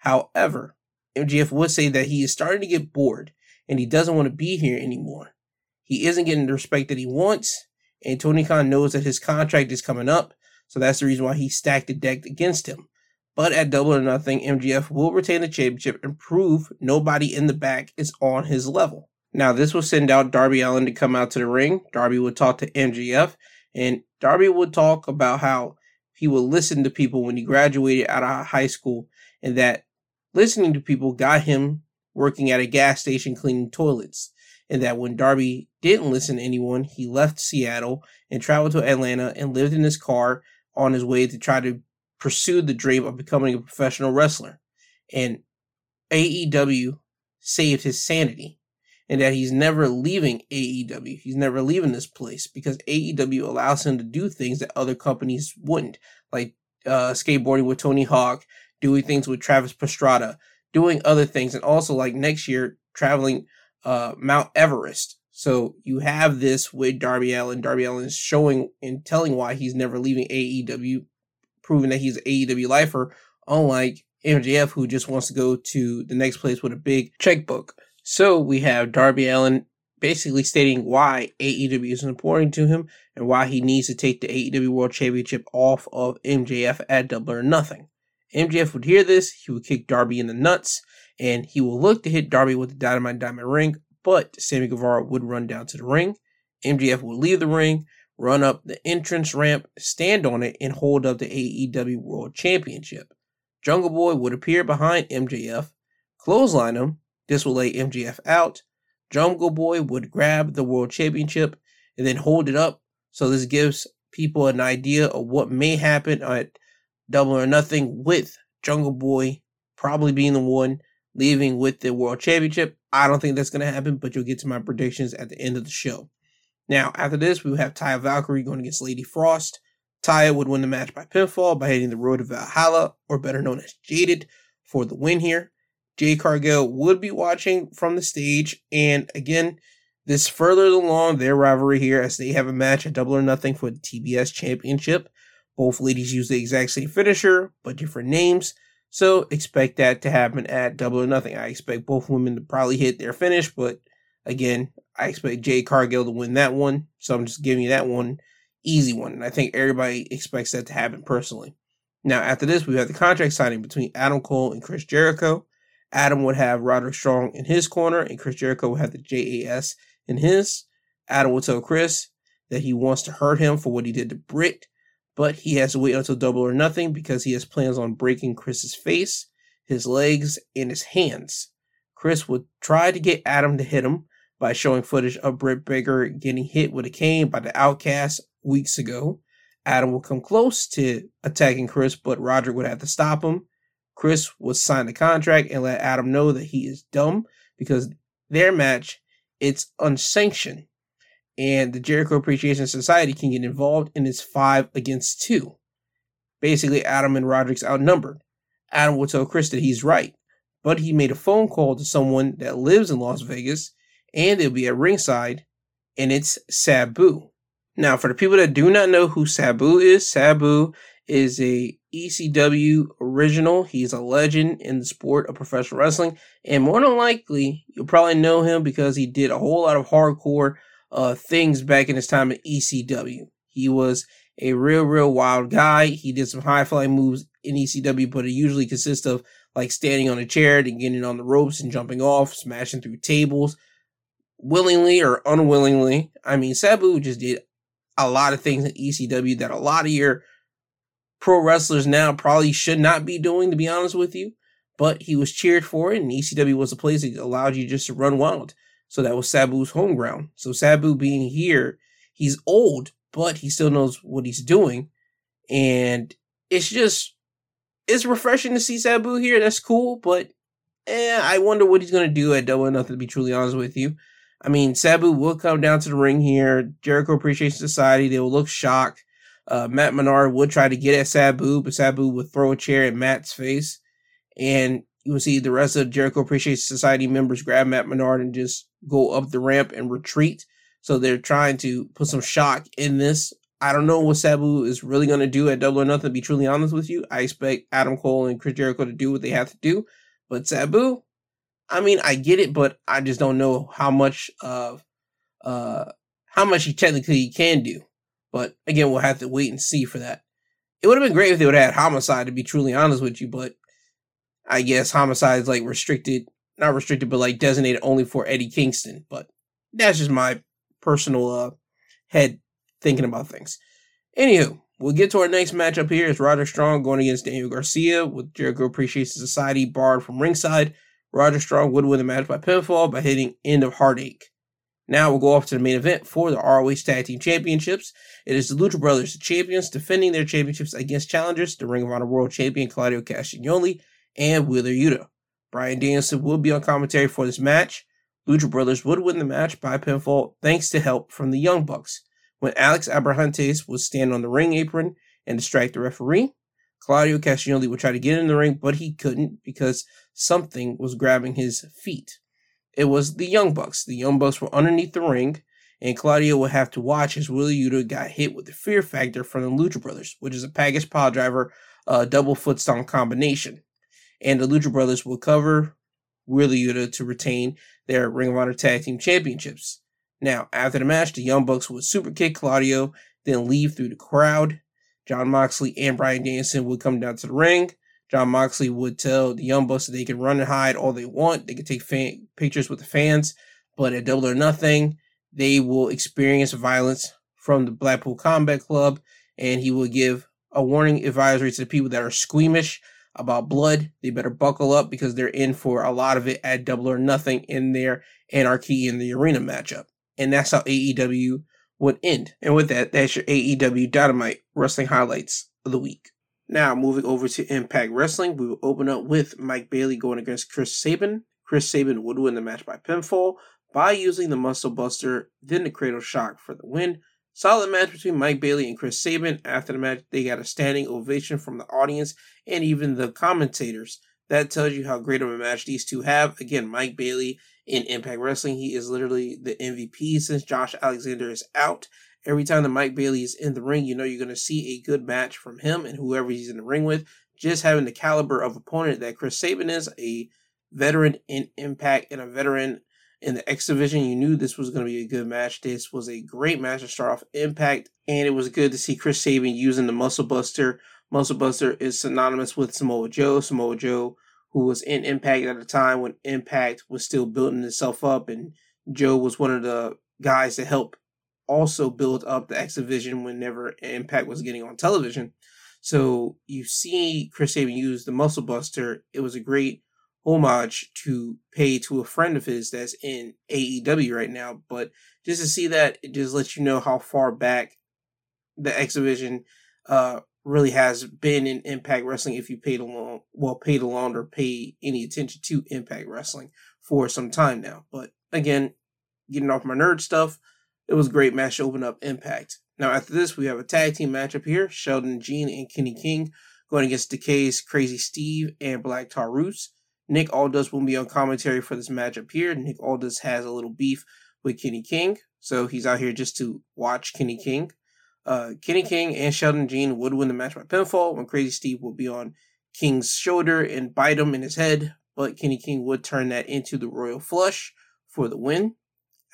However, MJF would say that he is starting to get bored and he doesn't want to be here anymore. He isn't getting the respect that he wants, and Tony Khan knows that his contract is coming up, so that's the reason why he stacked the deck against him. But at double or nothing, MJF will retain the championship and prove nobody in the back is on his level. Now, this will send out Darby Allin to come out to the ring. Darby would talk to MJF, and Darby would talk about how he would listen to people when he graduated out of high school, and that listening to people got him working at a gas station cleaning toilets. And that when Darby didn't listen to anyone, he left Seattle and traveled to Atlanta and lived in his car on his way to try to pursue the dream of becoming a professional wrestler. And AEW saved his sanity and that he's never leaving AEW. He's never leaving this place because AEW allows him to do things that other companies wouldn't, like uh, skateboarding with Tony Hawk, doing things with Travis Pastrana, doing other things, and also like next year traveling uh, Mount Everest. So you have this with Darby Allin. Darby Allin is showing and telling why he's never leaving AEW, proving that he's AEW lifer, unlike MJF, who just wants to go to the next place with a big checkbook. So we have Darby Allin basically stating why AEW is important to him and why he needs to take the AEW World Championship off of MJF at Double or Nothing. MJF would hear this, he would kick Darby in the nuts, and he will look to hit Darby with the Dynamite Diamond ring, but Sammy Guevara would run down to the ring. MJF would leave the ring, run up the entrance ramp, stand on it, and hold up the AEW World Championship. Jungle Boy would appear behind MJF, clothesline him, this will lay MJF out. Jungle Boy would grab the World Championship and then hold it up. So this gives people an idea of what may happen at Double or Nothing with Jungle Boy probably being the one leaving with the World Championship. I don't think that's going to happen, but you'll get to my predictions at the end of the show. Now, after this, we will have Taya Valkyrie going against Lady Frost. Taya would win the match by pinfall by hitting the Road to Valhalla, or better known as Jaded, for the win here. Jade Cargill would be watching from the stage. And again, this furthers along their rivalry here as they have a match at Double or Nothing for the TBS Championship. Both ladies use the exact same finisher, but different names. So expect that to happen at Double or Nothing. I expect both women to probably hit their finish, but again, I expect Jade Cargill to win that one. So I'm just giving you that one easy one. And I think everybody expects that to happen personally. Now, after this, we have the contract signing between Adam Cole and Chris Jericho. Adam would have Roderick Strong in his corner, and Chris Jericho would have the JAS in his. Adam will tell Chris that he wants to hurt him for what he did to Britt, but he has to wait until double or nothing because he has plans on breaking Chris's face, his legs, and his hands. Chris would try to get Adam to hit him by showing footage of Britt Baker getting hit with a cane by the Outcast weeks ago. Adam will come close to attacking Chris, but Roderick would have to stop him. Chris would sign the contract and let Adam know that he is dumb because their match it's unsanctioned and the Jericho Appreciation Society can get involved and it's five against two. Basically, Adam and Roderick's outnumbered. Adam will tell Chris that he's right, but he made a phone call to someone that lives in Las Vegas, and they'll be at ringside, and it's Sabu. Now, for the people that do not know who Sabu is, Sabu is a ECW original. He's a legend in the sport of professional wrestling, and more than likely, you'll probably know him because he did a whole lot of hardcore uh, things back in his time at ECW. He was a real, real wild guy. He did some high flying moves in ECW, but it usually consists of like standing on a chair, and getting on the ropes and jumping off, smashing through tables, willingly or unwillingly. I mean, Sabu just did a lot of things in ECW that a lot of your pro wrestlers now probably should not be doing, to be honest with you. But he was cheered for it, and ECW was a place that allowed you just to run wild. So that was Sabu's home ground. So Sabu being here, he's old, but he still knows what he's doing. And it's just it's refreshing to see Sabu here. That's cool, but eh, I wonder what he's gonna do at Double Nothing. To be truly honest with you, I mean Sabu will come down to the ring here. Jericho Appreciation Society they will look shocked. Uh, Matt Menard would try to get at Sabu, but Sabu would throw a chair at Matt's face, and you will see the rest of Jericho Appreciation Society members grab Matt Menard and just go up the ramp and retreat. So they're trying to put some shock in this. I don't know what Sabu is really going to do at Double or Nothing, to be truly honest with you. I expect Adam Cole and Chris Jericho to do what they have to do. But Sabu, I mean, I get it, but I just don't know how much of uh how much he technically can do. But again, we'll have to wait and see for that. It would have been great if they would have had homicide, to be truly honest with you, but I guess homicide is like restricted, not restricted, but like designated only for Eddie Kingston. But that's just my personal uh head thinking about things. Anywho, we'll get to our next matchup here. It's Roderick Strong going against Daniel Garcia with Jericho Appreciation Society barred from ringside. Roger Strong would win the match by pinfall by hitting End of Heartache. Now we'll go off to the main event for the ROH Tag Team Championships. It is the Lucha Brothers, the champions, defending their championships against challengers, the Ring of Honor World Champion Claudio Castagnoli and Wheeler Yuta. Bryan Danielson will be on commentary for this match. Lucha Brothers would win the match by pinfall thanks to help from the Young Bucks. When Alex Abrahantes would stand on the ring apron and distract the referee, Claudio Castagnoli would try to get in the ring, but he couldn't because something was grabbing his feet. It was the Young Bucks. The Young Bucks were underneath the ring, and Claudio would have to watch as Wheeler Yuta got hit with the Fear Factor from the Lucha Brothers, which is a package pile driver, uh, double foot stomp combination. And the Lucha Brothers will cover Wheeler Yuta to retain their Ring of Honor Tag Team Championships. Now, after the match, the Young Bucks would super kick Claudio, then leave through the crowd. Jon Moxley and Bryan Danielson would come down to the ring. Jon Moxley would tell the Young Bucks that they can run and hide all they want. They can take fan- pictures with the fans, but at Double or Nothing, they will experience violence from the Blackpool Combat Club, and he will give a warning advisory to the people that are squeamish about blood. They better buckle up because they're in for a lot of it at Double or Nothing in their Anarchy in the Arena matchup and that's how AEW would end. And with that, that's your AEW Dynamite Wrestling highlights of the week. Now, moving over to Impact Wrestling, we will open up with Mike Bailey going against Chris Sabin. Chris Sabin would win the match by pinfall by using the Muscle Buster, then the Cradle Shock for the win. Solid match between Mike Bailey and Chris Sabin. After the match, they got a standing ovation from the audience and even the commentators. That tells you how great of a match these two have. Again, Mike Bailey in Impact Wrestling. He is literally the MVP since Josh Alexander is out. Every time that Mike Bailey is in the ring, you know you're going to see a good match from him and whoever he's in the ring with. Just having the caliber of opponent that Chris Sabin is, a veteran in Impact and a veteran in the X Division, you knew this was going to be a good match. This was a great match to start off Impact, and it was good to see Chris Sabin using the Muscle Buster. Muscle Buster is synonymous with Samoa Joe. Samoa Joe who was in Impact at a time when Impact was still building itself up, and Joe was one of the guys to help also build up the X Division whenever Impact was getting on television. So you see Chris Sabin use the Muscle Buster. It was a great homage to pay to a friend of his that's in AEW right now. But just to see that, it just lets you know how far back the X Division uh, really has been in Impact Wrestling if you paid along, well, paid along or pay any attention to Impact Wrestling for some time now. But again, getting off my nerd stuff, it was a great match to open up Impact. Now after this, we have a tag team matchup here: Sheldon Jean and Kenny King going against Decay's Crazy Steve and Black Taurus. Nick Aldis will be on commentary for this matchup here. Nick Aldis has a little beef with Kenny King, so he's out here just to watch Kenny King. Uh, Kenny King and Sheldon Jean would win the match by pinfall when Crazy Steve will be on King's shoulder and bite him in his head, but Kenny King would turn that into the Royal Flush for the win.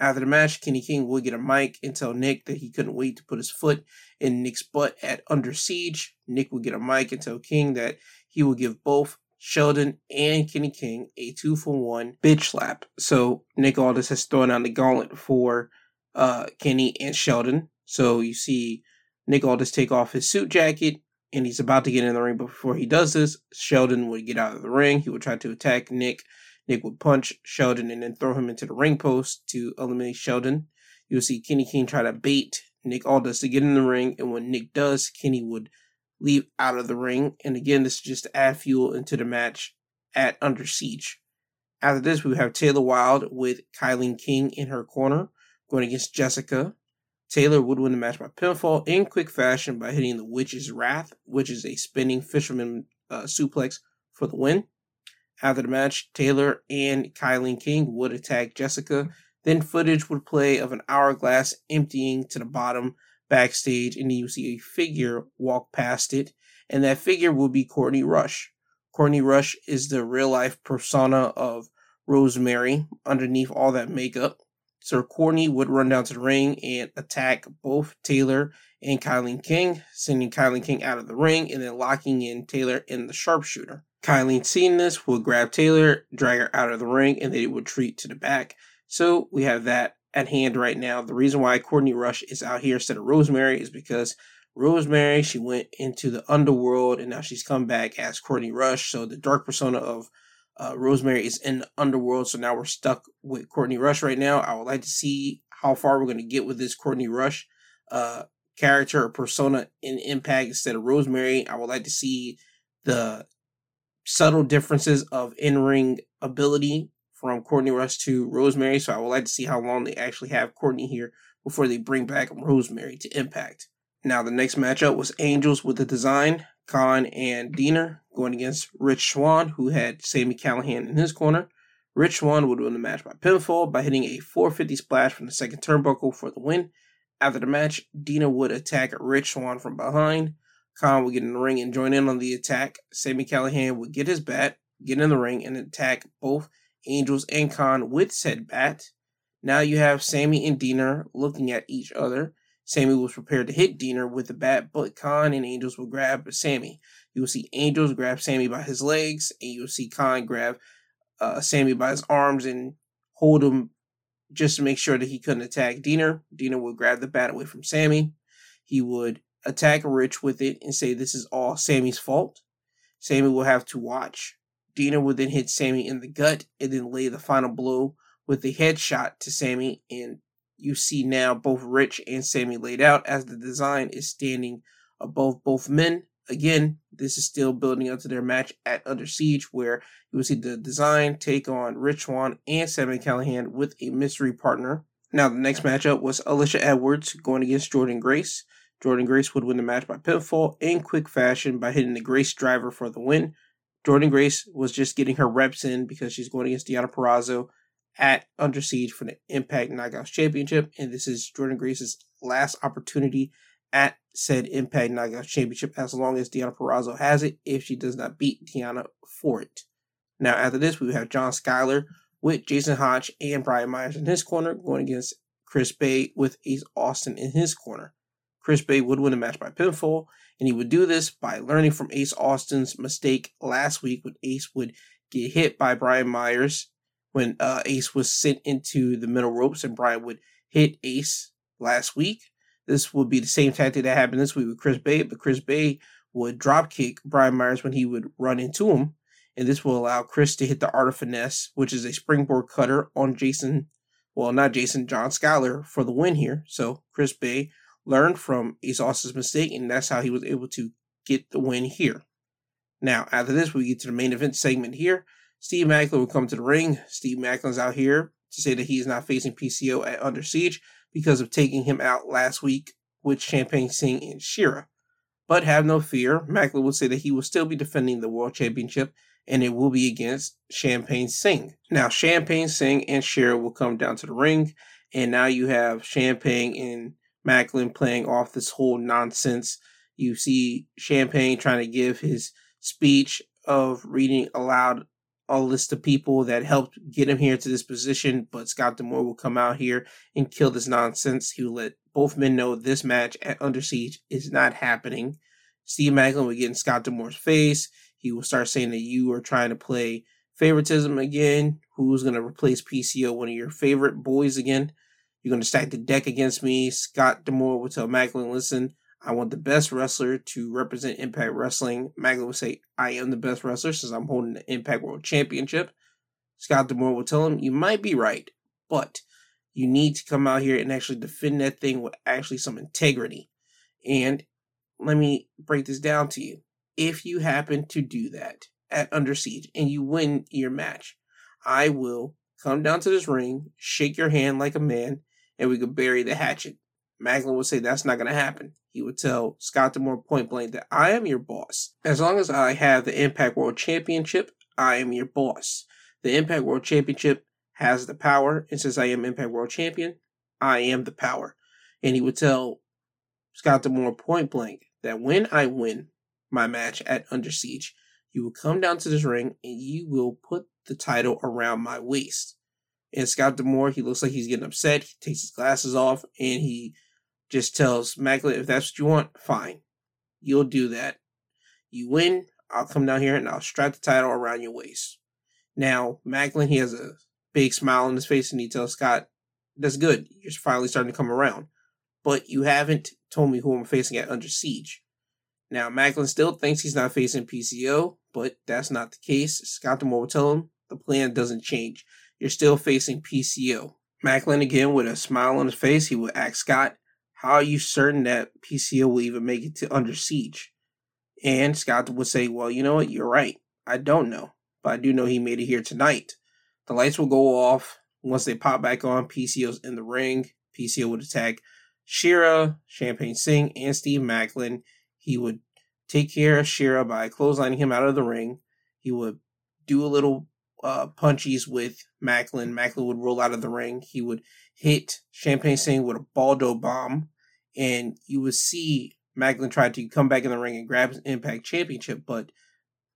After the match, Kenny King would get a mic and tell Nick that he couldn't wait to put his foot in Nick's butt at Under Siege. Nick would get a mic and tell King that he will give both Sheldon and Kenny King a two for one bitch slap. So Nick Aldis has thrown out the gauntlet for uh, Kenny and Sheldon. So you see Nick Aldis take off his suit jacket and he's about to get in the ring. But before he does this, Sheldon would get out of the ring. He would try to attack Nick Nick would punch Sheldon and then throw him into the ring post to eliminate Sheldon. You'll see Kenny King try to bait Nick Aldis to get in the ring, and when Nick does, Kenny would leave out of the ring. And again, this is just to add fuel into the match at Under Siege. After this, we have Taylor Wilde with Kilynn King in her corner, going against Jessica. Taylor would win the match by pinfall in quick fashion by hitting the Witch's Wrath, which is a spinning fisherman uh, suplex for the win. After the match, Taylor and Kilynn King would attack Jessica. Then footage would play of an hourglass emptying to the bottom backstage, and you see a figure walk past it, and that figure will be Courtney Rush. Courtney Rush is the real life persona of Rosemary underneath all that makeup. So Courtney would run down to the ring and attack both Taylor and Kilynn King, sending Kilynn King out of the ring and then locking in Taylor in the sharpshooter. Kylie, seeing this, will grab Taylor, drag her out of the ring, and they would retreat to the back. So we have that at hand right now. The reason why Courtney Rush is out here instead of Rosemary is because Rosemary, she went into the underworld and now she's come back as Courtney Rush. So the dark persona of uh, Rosemary is in the underworld. So now we're stuck with Courtney Rush right now. I would like to see how far we're going to get with this Courtney Rush uh, character or persona in Impact instead of Rosemary. I would like to see the subtle differences of in ring ability from Courtney Rush to Rosemary. So I would like to see how long they actually have Courtney here before they bring back Rosemary to Impact. Now, the next matchup was Angels with the Design, Khan and Deaner going against Rich Swann, who had Sami Callihan in his corner. Rich Swann would win the match by pinfall by hitting a 450 splash from the second turnbuckle for the win. After the match, Deaner would attack Rich Swann from behind. Khan would get in the ring and join in on the attack. Sami Callihan would get his bat, get in the ring, and attack both Angels and Kon with said bat. Now you have Sammy and Deaner looking at each other. Sammy was prepared to hit Deaner with the bat, but Kon and Angels will grab Sammy. You will see Angels grab Sammy by his legs, and you will see Kon grab uh, Sami by his arms and hold him just to make sure that he couldn't attack Deaner. Deaner would grab the bat away from Sammy. He would attack Rich with it and say this is all Sammy's fault. Sammy will have to watch. Deaner would then hit Sammy in the gut and then lay the final blow with the headshot to Sammy. And you see now both Rich and Sammy laid out as the design is standing above both men. Again, this is still building up to their match at Under Siege, where you will see the design take on Rich Swann and Sami Callihan with a mystery partner. Now, the next matchup was Alisha Edwards going against Jordynne Grace. Jordynne Grace would win the match by pinfall in quick fashion by hitting the Grace driver for the win. Jordynne Grace was just getting her reps in because she's going against Deonna Purrazzo at Under Siege for the Impact Knockouts Championship, and this is Jordynne Grace's last opportunity at said Impact Knockouts Championship as long as Deonna Purrazzo has it if she does not beat Deonna for it. Now, after this, we have John Skyler with Jason Hotch and Brian Myers in his corner going against Chris Bey with Ace Austin in his corner. Chris Bey would win the match by pinfall, and he would do this by learning from Ace Austin's mistake last week when Ace would get hit by Brian Myers when uh, Ace was sent into the middle ropes and Brian would hit Ace last week. This would be the same tactic that happened this week with Chris Bey, but Chris Bey would drop kick Brian Myers when he would run into him, and this will allow Chris to hit the Art of Finesse, which is a springboard cutter on Jason, well, not Jason, John Skyler for the win here. So Chris Bey learned from Ace mistake, and that's how he was able to get the win here. Now, after this, we get to the main event segment here. Steve Maclin will come to the ring. Steve Maclin's out here to say that he is not facing PCO at Under Siege because of taking him out last week with Champagne Singh and Shera. But have no fear, Maclin will say that he will still be defending the World Championship and it will be against Champagne Singh. Now, Champagne Singh and Shera will come down to the ring, and now you have Champagne and Maclin playing off this whole nonsense. You see Champagne trying to give his speech of reading aloud a list of people that helped get him here to this position, but Scott D'Amore will come out here and kill this nonsense. He will let both men know this match at Under Siege is not happening. Steve Maclin will get in Scott D'Amore's face. He will start saying that you are trying to play favoritism again. Who's going to replace PCO, one of your favorite boys again? You're going to stack the deck against me. Scott D'Amore will tell Maclin, listen, I want the best wrestler to represent Impact Wrestling. Maclin will say, I am the best wrestler since I'm holding the Impact World Championship. Scott D'Amore will tell him, you might be right, but you need to come out here and actually defend that thing with actually some integrity. And let me break this down to you. If you happen to do that at Under Siege and you win your match, I will come down to this ring, shake your hand like a man, and we could bury the hatchet. Maclin would say that's not going to happen. He would tell Scott D'Amore point blank that I am your boss. As long as I have the Impact World Championship, I am your boss. The Impact World Championship has the power, and since I am Impact World Champion, I am the power. And he would tell Scott D'Amore point blank that when I win my match at Under Siege, you will come down to this ring and you will put the title around my waist. And Scott D'Amore, he looks like he's getting upset. He takes his glasses off and he just tells Maclin, if that's what you want, fine. You'll do that. You win, I'll come down here and I'll strap the title around your waist. Now, Maclin, he has a big smile on his face and he tells Scott, that's good. You're finally starting to come around. But you haven't told me who I'm facing at Under Siege. Now, Maclin still thinks he's not facing PCO, but that's not the case. Scott D'Amore will tell him the plan doesn't change. You're still facing PCO. Maclin again, with a smile on his face, he would ask Scott, How are you certain that PCO will even make it to Under Siege? And Scott would say, Well, you know what? You're right. I don't know, but I do know he made it here tonight. The lights will go off. Once they pop back on, PCO's in the ring. PCO would attack Shera, Champagne Singh, and Steve Maclin. He would take care of Shera by clotheslining him out of the ring. He would do a little uh, punchies with Maclin. Maclin would roll out of the ring. He would hit Champagne Singh with a Baldo bomb, and you would see Maclin try to come back in the ring and grab his Impact Championship, but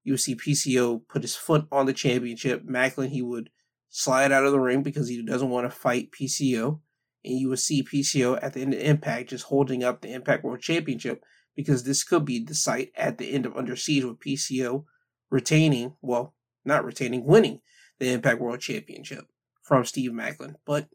you would see PCO put his foot on the championship. Maclin he would slide out of the ring because he doesn't want to fight PCO. And you would see PCO at the end of Impact just holding up the Impact World Championship because this could be the site at the end of Under Siege with PCO retaining, well, not retaining, winning the Impact World Championship from Steve Maclin. But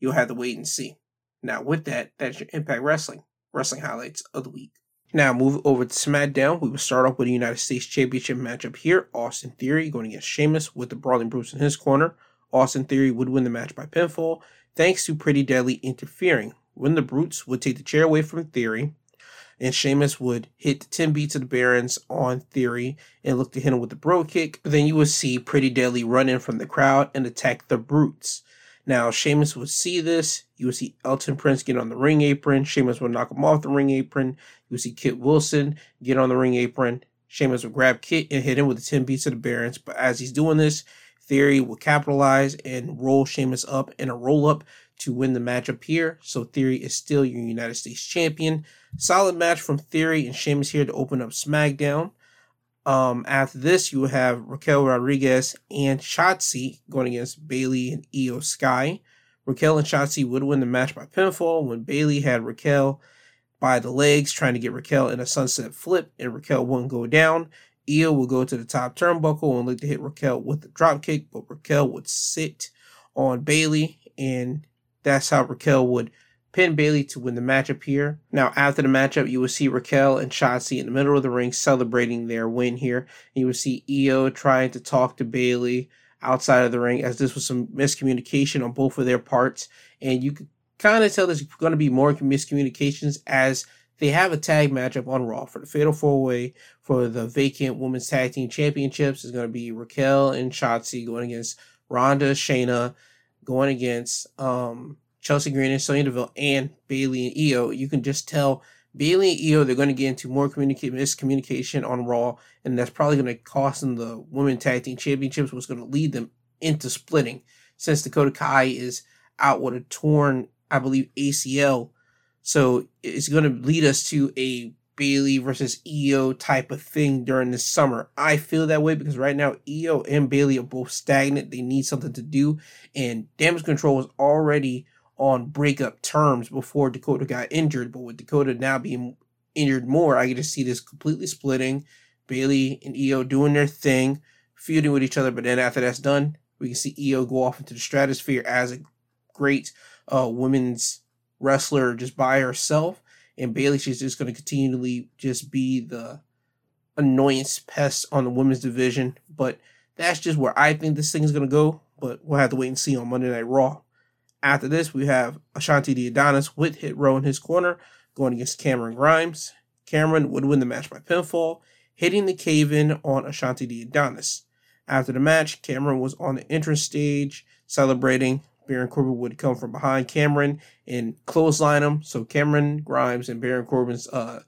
you'll have to wait and see. Now, with that, that's your Impact Wrestling, wrestling highlights of the week. Now, move over to SmackDown. We will start off with a United States Championship matchup here. Austin Theory going against Sheamus with the Brawling Brutes in his corner. Austin Theory would win the match by pinfall, thanks to Pretty Deadly interfering. When the Brutes would take the chair away from Theory, and Sheamus would hit the 10 beats of the Barons on Theory and look to hit him with the bro kick. But then you would see Pretty Deadly run in from the crowd and attack the Brutes. Now, Sheamus would see this. You would see Elton Prince get on the ring apron. Sheamus would knock him off the ring apron. You would see Kit Wilson get on the ring apron. Sheamus would grab Kit and hit him with the 10 beats of the Barons. But as he's doing this, Theory will capitalize and roll Sheamus up in a roll up to win the matchup here. So Theory is still your United States champion. Solid match from Theory and Sheamus here to open up SmackDown. Um, after this, you have Raquel Rodriguez and Shotzi going against Bayley and Iyo Sky. Raquel and Shotzi would win the match by pinfall when Bayley had Raquel by the legs trying to get Raquel in a sunset flip and Raquel wouldn't go down. Iyo will go to the top turnbuckle and look to hit Raquel with the dropkick, but Raquel would sit on Bayley, and that's how Raquel would pin Bayley to win the matchup here. Now, after the matchup, you will see Raquel and Shotzi in the middle of the ring celebrating their win here. And you will see Iyo trying to talk to Bayley outside of the ring, as this was some miscommunication on both of their parts. And you could kind of tell there's going to be more miscommunications as they have a tag matchup on Raw for the Fatal Four Way for the vacant Women's Tag Team Championships. Is going to be Raquel and Shotzi going against Ronda, Shayna, going against um, Chelsea Green and Sonya Deville and Bayley and Iyo, you can just tell Bayley and Iyo, they're going to get into more communicate miscommunication on Raw, and that's probably going to cost them the Women Tag Team Championships, was going to lead them into splitting since Dakota Kai is out with a torn, I believe, ACL. So it's going to lead us to a Bayley versus Iyo type of thing during the summer. I feel that way because right now Iyo and Bayley are both stagnant. They need something to do, and Damage Control was already on breakup terms before Dakota got injured. But with Dakota now being injured more, I get to see this completely splitting. Bayley and Iyo doing their thing, feuding with each other. But then after that's done, we can see Iyo go off into the stratosphere as a great uh, women's wrestler just by herself. And Bayley, she's just going to continually just be the annoyance pest on the women's division. But that's just where I think this thing is going to go. But we'll have to wait and see on Monday Night Raw. After this, we have Ashanti Adonis with Hit Row in his corner going against Cameron Grimes. Cameron would win the match by pinfall, hitting the cave in on Ashanti Adonis. After the match, Cameron was on the entrance stage celebrating. Baron Corbin would come from behind Cameron and clothesline him. So Cameron Grimes and Baron Corbin's uh,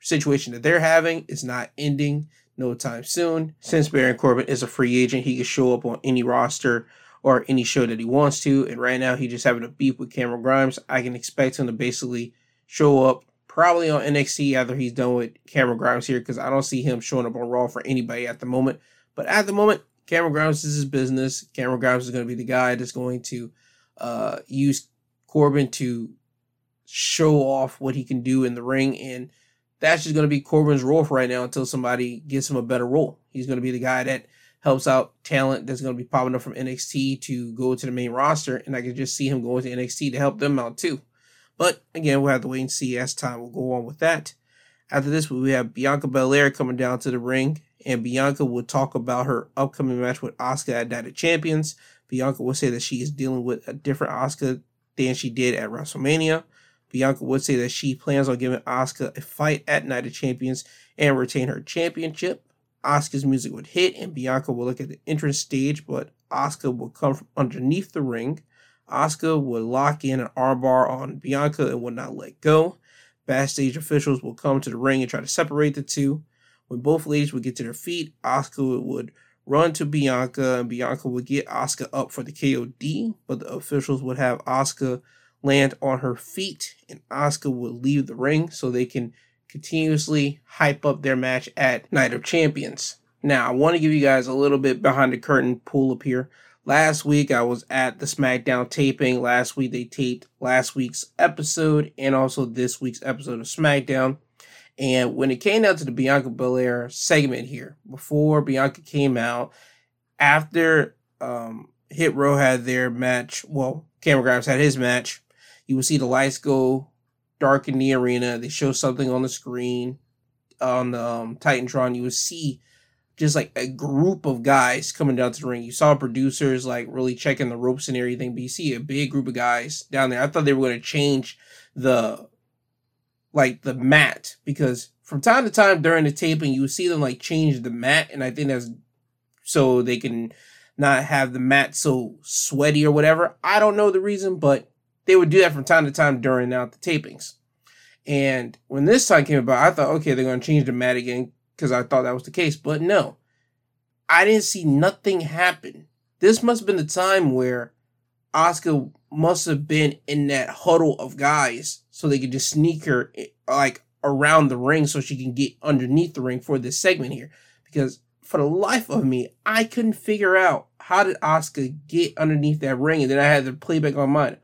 situation that they're having is not ending no time soon. Since Baron Corbin is a free agent, he can show up on any roster or any show that he wants to. And right now, he's just having a beef with Cameron Grimes. I can expect him to basically show up probably on NXT after he's done with Cameron Grimes here because I don't see him showing up on Raw for anybody at the moment. But at the moment, Cameron Grimes is his business. Cameron Grimes is going to be the guy that's going to uh, use Corbin to show off what he can do in the ring. And that's just going to be Corbin's role for right now until somebody gives him a better role. He's going to be the guy that helps out talent that's going to be popping up from NXT to go to the main roster. And I can just see him going to NXT to help them out too. But again, we'll have to wait and see as time will go on with that. After this, we have Bianca Belair coming down to the ring, and Bianca will talk about her upcoming match with Asuka at Night of Champions. Bianca will say that she is dealing with a different Asuka than she did at WrestleMania. Bianca would say that she plans on giving Asuka a fight at Night of Champions and retain her championship. Asuka's music would hit, and Bianca would look at the entrance stage, but Asuka would come from underneath the ring. Asuka would lock in an armbar on Bianca and would not let go. Backstage officials will come to the ring and try to separate the two. When both ladies would get to their feet, Asuka would run to Bianca and Bianca would get Asuka up for the KOD, but the officials would have Asuka land on her feet and Asuka would leave the ring so they can continuously hype up their match at Night of Champions. Now, I want to give you guys a little bit behind the curtain pull up here. Last week I was at the SmackDown taping. Last week they taped last week's episode and also this week's episode of SmackDown. And when it came down to the Bianca Belair segment here, before Bianca came out, after um, Hit Row had their match, well, Cameron Grimes had his match, you will see the lights go dark in the arena. They show something on the screen on the um, Titantron. You will see just like a group of guys coming down to the ring. You saw producers like really checking the ropes and everything, but you see a big group of guys down there. I thought they were going to change the like the mat because from time to time during the taping you see them like change the mat and I think that's so they can not have the mat so sweaty or whatever. I don't know the reason, but they would do that from time to time during out the tapings. And when this time came about, I thought, okay, they're going to change the mat again because I thought that was the case. But no, I didn't see nothing happen. This must have been the time where Asuka must have been in that huddle of guys so they could just sneak her eh, like around the ring so she can get underneath the ring for this segment here. Because for the life of me, I couldn't figure out how did Asuka get underneath that ring, and then I had to playback on mine.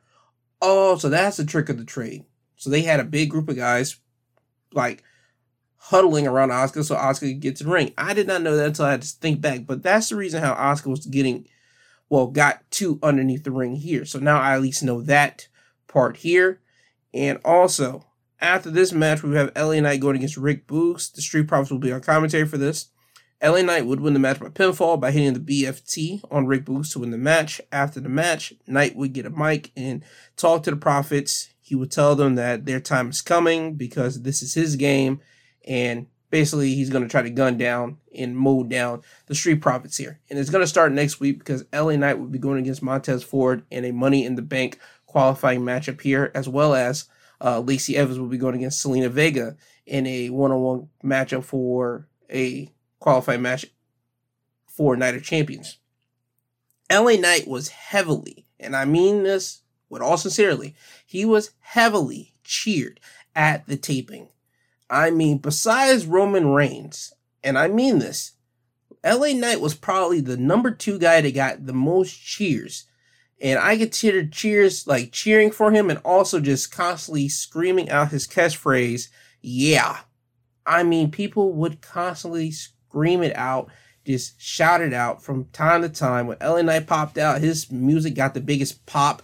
Oh, so that's the trick of the trade. So they had a big group of guys, like huddling around Asuka so Asuka could get to the ring. I did not know that until I had to think back, but that's the reason how Asuka was getting, well, got to underneath the ring here. So now I at least know that part here. And also, after this match, we have LA Knight going against Rick Boogs. The Street Profits will be on commentary for this. LA Knight would win the match by pinfall by hitting the BFT on Rick Boogs to win the match. After the match, Knight would get a mic and talk to the Profits. He would tell them that their time is coming because this is his game and basically he's going to try to gun down and mow down the Street Profits here. And it's going to start next week because LA Knight will be going against Montez Ford in a Money in the Bank qualifying matchup here, as well as uh, Lacey Evans will be going against Zelina Vega in a one-on-one matchup for a qualified match for Night of Champions. LA Knight was heavily, and I mean this with all sincerity, he was heavily cheered at the taping. I mean, besides Roman Reigns, and I mean this, LA Knight was probably the number two guy that got the most cheers. And I considered cheers like cheering for him and also just constantly screaming out his catchphrase, yeah. I mean, people would constantly scream it out, just shout it out from time to time. When LA Knight popped out, his music got the biggest pop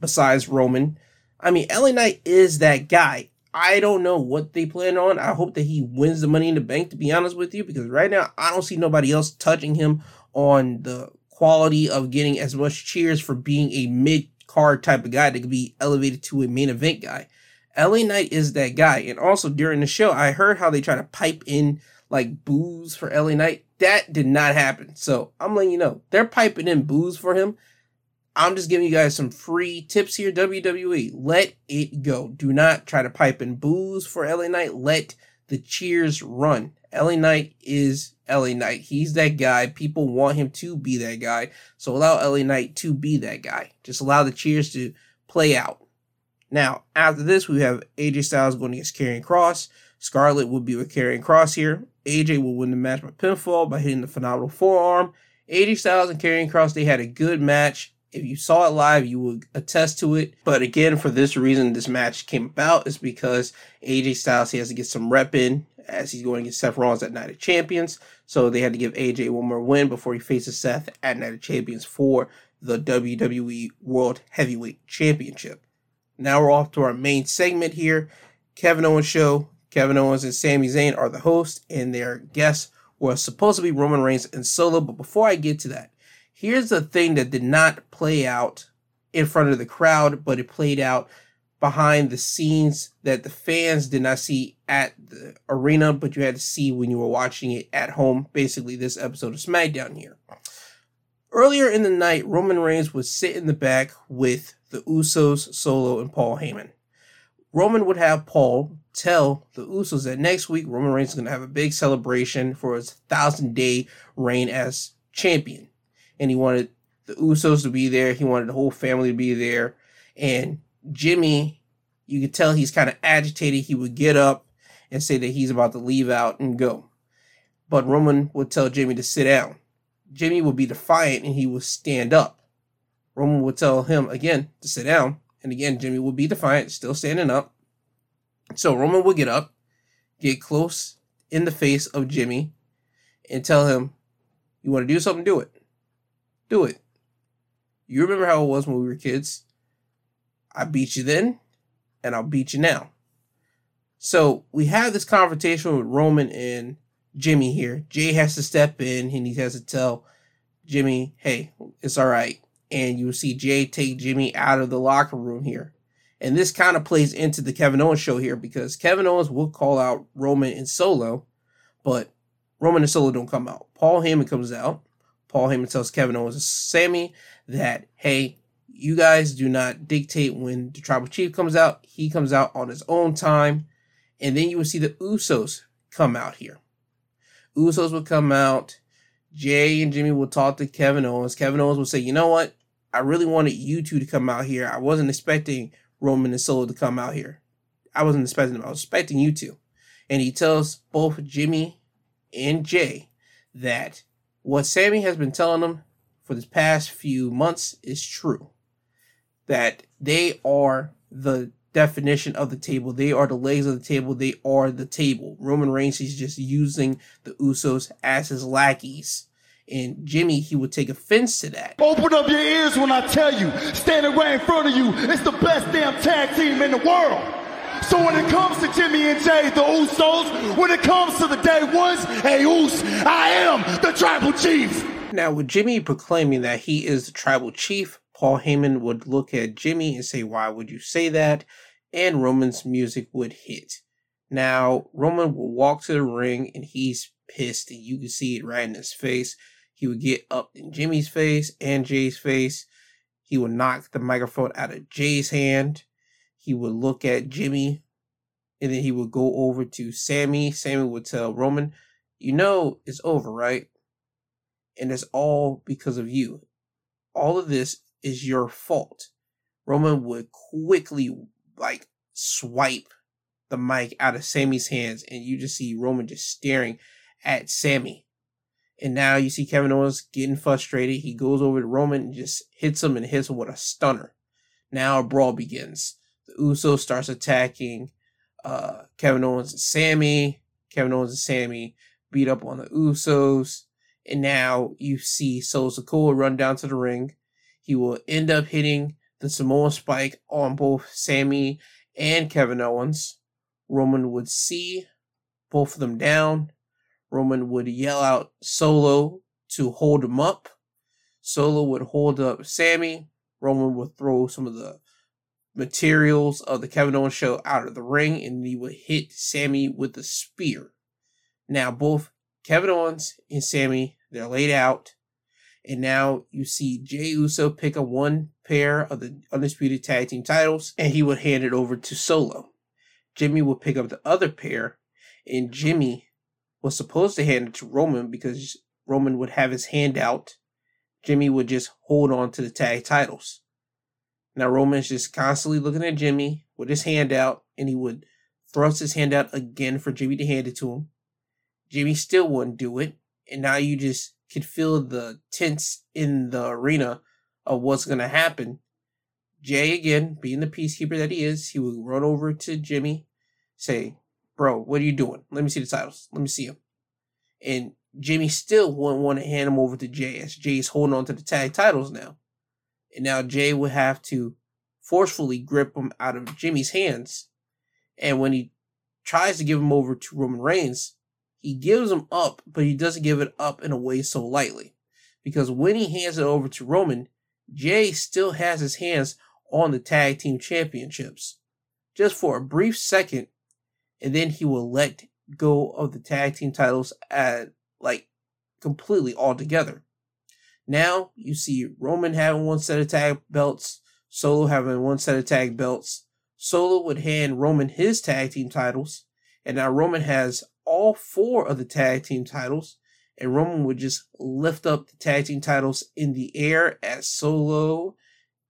besides Roman. I mean, LA Knight is that guy. I don't know what they plan on. I hope that he wins the money in the bank, to be honest with you, because right now I don't see nobody else touching him on the quality of getting as much cheers for being a mid card type of guy that could be elevated to a main event guy. LA Knight is that guy. And also during the show, I heard how they try to pipe in like booze for LA Knight. That did not happen. So I'm letting you know, they're piping in booze for him I'm just giving you guys some free tips here. WWE, let it go. Do not try to pipe in booze for LA Knight. Let the cheers run. LA Knight is LA Knight. He's that guy. People want him to be that guy. So allow LA Knight to be that guy. Just allow the cheers to play out. Now, after this, we have AJ Styles going against Karrion Kross. Scarlett will be with Karrion Kross here. AJ will win the match by pinfall by hitting the phenomenal forearm. AJ Styles and Karrion Kross, they had a good match. If you saw it live, you would attest to it. But again, for this reason, this match came about is because AJ Styles he has to get some rep in as he's going against Seth Rollins at Night of Champions. So they had to give AJ one more win before he faces Seth at Night of Champions for the WWE World Heavyweight Championship. Now we're off to our main segment here. Kevin Owens Show. Kevin Owens and Sami Zayn are the hosts, and their guests were supposed to be Roman Reigns and Solo. But before I get to that, Here's the thing that did not play out in front of the crowd, but it played out behind the scenes that the fans did not see at the arena, but you had to see when you were watching it at home. Basically, this episode of SmackDown here. Earlier in the night, Roman Reigns would sit in the back with the Usos, Solo, and Paul Heyman. Roman would have Paul tell the Usos that next week Roman Reigns is going to have a big celebration for his thousand day reign as champion and he wanted the Usos to be there. He wanted the whole family to be there. And Jimmy, you could tell he's kind of agitated. He would get up and say that he's about to leave out and go. But Roman would tell Jimmy to sit down. Jimmy would be defiant and he would stand up. Roman would tell him again to sit down. And again, Jimmy would be defiant, still standing up. So Roman would get up, get close in the face of Jimmy, and tell him, You want to do something? Do it. Do it. You remember how it was when we were kids? I beat you then, and I'll beat you now. So we have this confrontation with Roman and Jimmy here. Jey has to step in and he has to tell Jimmy, hey, it's all right. And you see Jey take Jimmy out of the locker room here. And this kind of plays into the Kevin Owens show here because Kevin Owens will call out Roman and Solo, but Roman and Solo don't come out. Paul Heyman comes out. Paul Heyman tells Kevin Owens and Sami that, hey, you guys do not dictate when the tribal chief comes out. He comes out on his own time. And then you will see the Usos come out here. Usos will come out. Jey and Jimmy will talk to Kevin Owens. Kevin Owens will say, you know what? I really wanted you two to come out here. I wasn't expecting Roman and Solo to come out here. I wasn't expecting them. I was expecting you two. And he tells both Jimmy and Jey that what Sami has been telling them for the past few months is true. That they are the definition of the table. They are the legs of the table. They are the table. Roman Reigns is just using the Usos as his lackeys. And Jimmy, he would take offense to that. Open up your ears when I tell you, standing right in front of you, it's the best damn tag team in the world. So when it comes to Jimmy and Jey, the Usos, when it comes to the day ones, hey Us, I am the tribal chief. Now, with Jimmy proclaiming that he is the tribal chief, Paul Heyman would look at Jimmy and say, Why would you say that? And Roman's music would hit. Now, Roman will walk to the ring and he's pissed, and you can see it right in his face. He would get up in Jimmy's face and Jey's face. He would knock the microphone out of Jey's hand he would look at Jimmy and then he would go over to Sami. Sami would tell Roman, You know, it's over, right? And it's all because of you. All of this is your fault. Roman would quickly, like, swipe the mic out of Sami's hands, and you just see Roman just staring at Sami. And now you see Kevin Owens getting frustrated. He goes over to Roman and just hits him and hits him with a stunner. Now a brawl begins. The Usos starts attacking uh, Kevin Owens and Sami. Kevin Owens and Sami beat up on the Usos. And now you see Solo Sikoa run down to the ring. He will end up hitting the Samoa spike on both Sami and Kevin Owens. Roman would see both of them down. Roman would yell out Solo to hold him up. Solo would hold up Sami. Roman would throw some of the materials of the Kevin Owens show out of the ring and he would hit Sami with a spear. Now both Kevin Owens and Sami, they're laid out. And now you see Jey Uso pick up one pair of the Undisputed Tag Team titles and he would hand it over to Solo. Jimmy would pick up the other pair and Jimmy was supposed to hand it to Roman because Roman would have his hand out. Jimmy would just hold on to the tag titles. Now Roman's just constantly looking at Jimmy with his hand out, and he would thrust his hand out again for Jimmy to hand it to him. Jimmy still wouldn't do it, and now you just could feel the tense in the arena of what's gonna happen. Jey again, being the peacekeeper that he is, he would run over to Jimmy, say, Bro, what are you doing? Let me see the titles. Let me see them. And Jimmy still wouldn't want to hand them over to Jey as Jey's holding on to the tag titles now. And now Jey would have to forcefully grip them out of Jimmy's hands. And when he tries to give them over to Roman Reigns, he gives them up, but he doesn't give it up in a way so lightly. Because when he hands it over to Roman, Jey still has his hands on the tag team championships. Just for a brief second, and then he will let go of the tag team titles at like completely altogether. Now you see Roman having one set of tag belts, Solo having one set of tag belts. Solo would hand Roman his tag team titles, and now Roman has all four of the tag team titles, and Roman would just lift up the tag team titles in the air as Solo,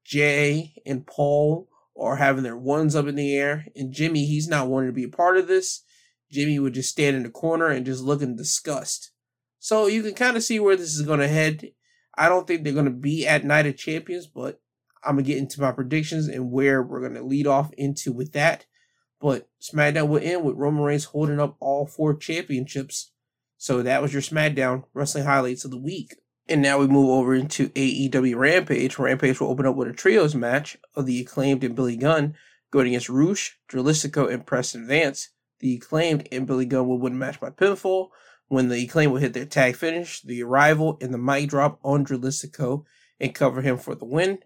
Jey, and Paul are having their ones up in the air. And Jimmy, he's not wanting to be a part of this. Jimmy would just stand in the corner and just look in disgust. So you can kind of see where this is going to head. I don't think they're going to be at Night of Champions, but I'm going to get into my predictions and where we're going to lead off into with that. But SmackDown will end with Roman Reigns holding up all four championships. So that was your SmackDown wrestling highlights of the week. And now we move over into AEW Rampage. Rampage will open up with a trios match of the acclaimed and Billy Gunn going against Rush, Dralistico, and Preston Vance. The acclaimed and Billy Gunn will win the match by pinfall, when the acclaimed will hit their tag finish, the arrival, and the mic drop on Dralistico and cover him for the win.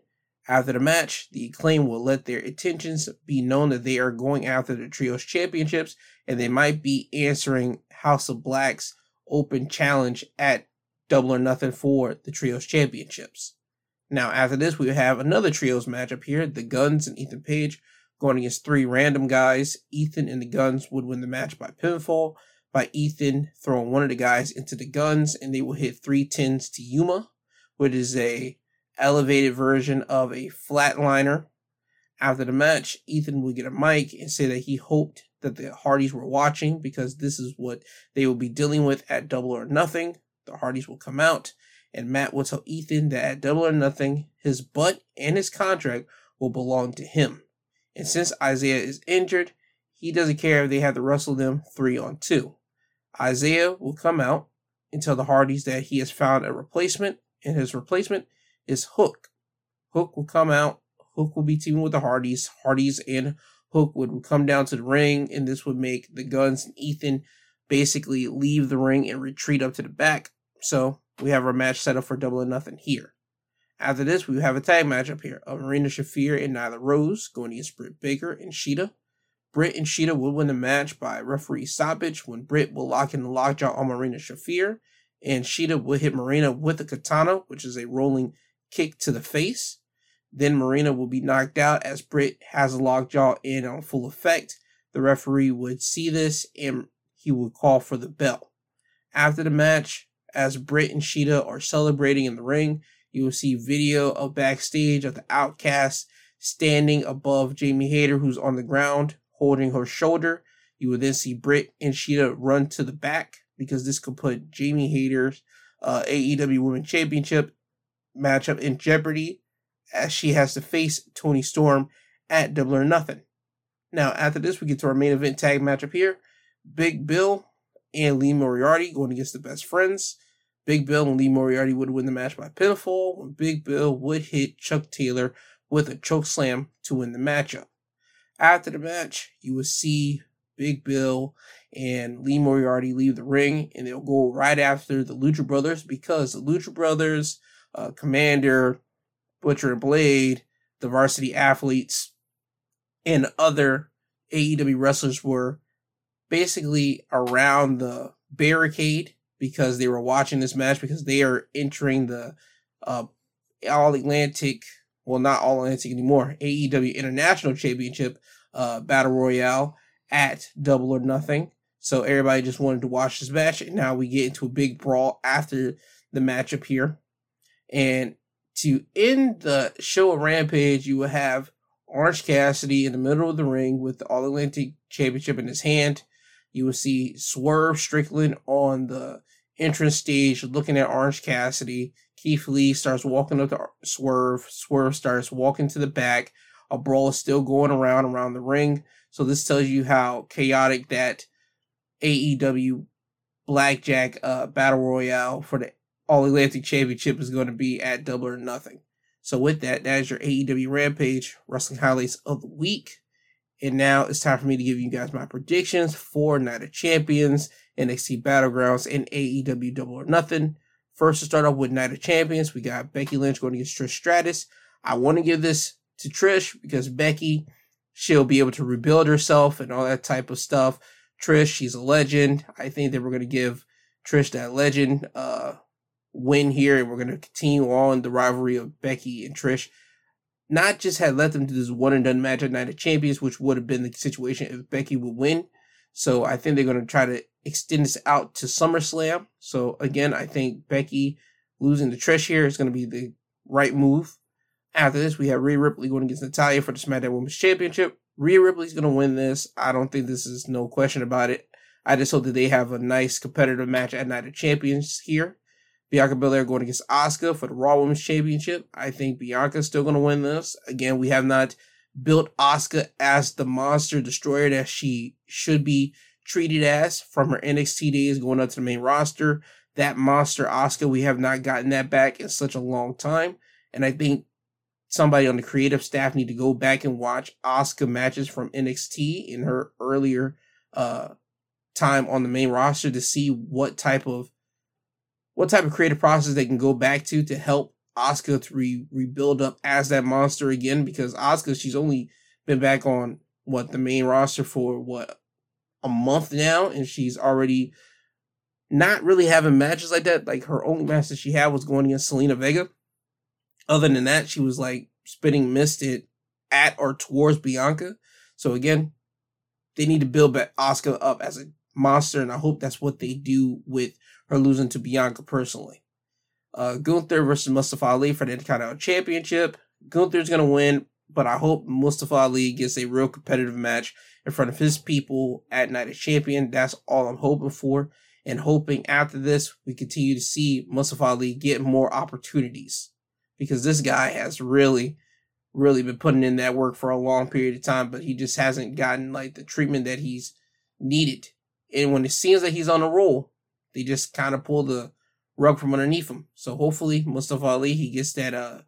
After the match, the Acclaim will let their intentions be known that they are going after the Trios Championships and they might be answering House of Black's open challenge at Double or Nothing for the Trios Championships. Now, after this, we have another Trios matchup here the Gunns and Ethan Page going against three random guys. Ethan and the Gunns would win the match by pinfall by Ethan throwing one of the guys into the Gunns, and they will hit three tens to Yuma, which is a elevated version of a flatliner. After the match, Ethan will get a mic and say that he hoped that the Hardys were watching because this is what they will be dealing with at Double or Nothing. The Hardys will come out, and Matt will tell Ethan that at Double or Nothing, his butt and his contract will belong to him. And since Isaiah is injured, he doesn't care if they have to wrestle them three on two. Isaiah will come out and tell the Hardys that he has found a replacement, and his replacement is Hook. Hook will come out. Hook will be teaming with the Hardys. Hardys and Hook would come down to the ring, and this would make the Gunns and Ethan basically leave the ring and retreat up to the back. So we have our match set up for double or nothing here. After this, we have a tag match up here of Marina Shafir and Nyla Rose going against Britt Baker and Shida. Britt and Shida would win the match by referee stoppage when Britt will lock in the lockjaw on Marina Shafir, and Shida would hit Marina with a katana, which is a rolling kick to the face. Then Marina will be knocked out as Britt has a lockjaw in on full effect. The referee would see this and he would call for the bell. After the match, as Britt and Shida are celebrating in the ring, you will see video of backstage of the Outcast standing above Jamie Hayter, who's on the ground holding her shoulder. You will then see Britt and Shida run to the back because this could put Jamie Hayter's uh, AEW Women's Championship matchup in jeopardy as she has to face Toni Storm at Double or Nothing. Now, after this, we get to our main event tag matchup here. Big Bill and Lee Moriarty going against the best friends. Big Bill and Lee Moriarty would win the match by pinfall when Big Bill would hit Chuck Taylor with a choke slam to win the matchup. After the match, you will see Big Bill and Lee Moriarty leave the ring, and they'll go right after the Lucha Brothers because the Lucha Brothers, uh, Komander, Butcher and Blade, the varsity athletes, and other AEW wrestlers were basically around the barricade because they were watching this match because they are entering the uh, All Atlantic, well, not All Atlantic anymore, AEW International Championship uh, Battle Royale at Double or Nothing. So everybody just wanted to watch this match. And now we get into a big brawl after the matchup here. And to end the show of Rampage, you will have Orange Cassidy in the middle of the ring with the All Atlantic Championship in his hand. You will see Swerve Strickland on the entrance stage looking at Orange Cassidy. Keith Lee starts walking up to Swerve. Swerve starts walking to the back. A brawl is still going around around the ring. So this tells you how chaotic that AEW Blackjack uh, Battle Royale for the All Atlantic Championship is going to be at Double or Nothing. So with that, that is your AEW Rampage Wrestling Highlights of the Week. And now it's time for me to give you guys my predictions for Night of Champions, NXT Battlegrounds, and AEW Double or Nothing. First, to start off with Night of Champions, we got Becky Lynch going against Trish Stratus. I want to give this to Trish because Becky, she'll be able to rebuild herself and all that type of stuff. Trish, she's a legend. I think that we're going to give Trish that legend uh, win here, and we're going to continue on the rivalry of Becky and Trish not just had let them do this one and done match at Night of Champions, which would have been the situation if Becky would win. So I think they're going to try to extend this out to SummerSlam. So again, I think Becky losing to Trish here is going to be the right move. After this, we have Rhea Ripley going against Natalya for the SmackDown Women's Championship. Rhea Ripley's going to win this. I don't think this is no question about it. I just hope that they have a nice competitive match at Night of Champions here. Bianca Belair going against Asuka for the Raw Women's Championship. I think Bianca's still going to win this. Again, we have not built Asuka as the monster destroyer that she should be treated as from her NXT days going up to the main roster. That monster Asuka, we have not gotten that back in such a long time. And I think somebody on the creative staff need to go back and watch Asuka matches from NXT in her earlier uh, time on the main roster to see what type of what type of creative process they can go back to to help Asuka to re- rebuild up as that monster again because Asuka she's only been back on what the main roster for what a month now and she's already not really having matches like that. Like her only match that she had was going against Zelina Vega. Other than that she was like spitting mist at, at or towards Bianca. So again they need to build Asuka up as a monster and I hope that's what they do with her losing to Bianca personally. Uh, Gunther versus Mustafa Ali for the Intercontinental Championship. Gunther's going to win, but I hope Mustafa Ali gets a real competitive match in front of his people at Night of Champion. That's all I'm hoping for. And hoping after this, we continue to see Mustafa Ali get more opportunities. Because this guy has really, really been putting in that work for a long period of time, but he just hasn't gotten like the treatment that he's needed. And when it seems that he's on a roll, they just kind of pull the rug from underneath him. So hopefully Mustafa Ali he gets that uh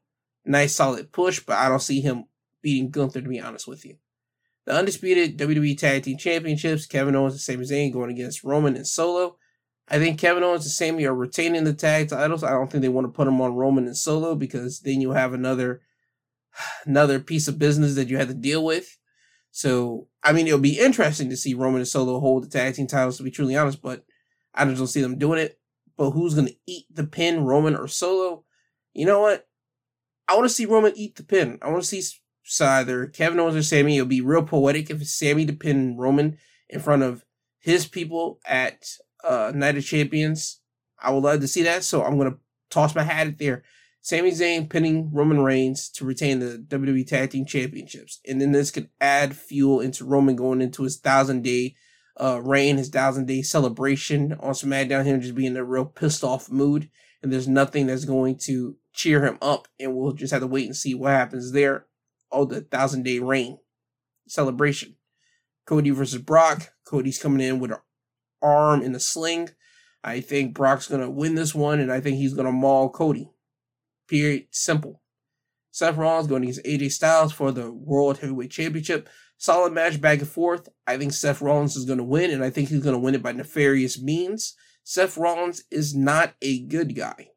nice solid push, but I don't see him beating Gunther to be honest with you. The undisputed WWE Tag Team Championships, Kevin Owens and Sami Zayn going against Roman and Solo. I think Kevin Owens and Sami are retaining the tag titles. I don't think they want to put them on Roman and Solo because then you have another another piece of business that you have to deal with. So I mean, it'll be interesting to see Roman and Solo hold the tag team titles. To be truly honest, but I just don't see them doing it. But who's going to eat the pin, Roman or Solo? You know what? I want to see Roman eat the pin. I want to see either Kevin Owens or Sami. It'll be real poetic if Sami to pin Roman in front of his people at uh, Night of Champions. I would love to see that. So I'm gonna toss my hat at there. Sami Zayn pinning Roman Reigns to retain the WWE Tag Team Championships, and then this could add fuel into Roman going into his thousand day uh, his thousand day celebration on SmackDown. Him just being in a real pissed off mood, and there's nothing that's going to cheer him up, and we'll just have to wait and see what happens there. Oh, the thousand day reign celebration. Cody versus Brock. Cody's coming in with an arm in a sling. I think Brock's gonna win this one, and I think he's gonna maul Cody. Period. Simple. Seth Rollins going against AJ Styles for the World Heavyweight Championship. Solid match back and forth. I think Seth Rollins is going to win, and I think he's going to win it by nefarious means. Seth Rollins is not a good guy.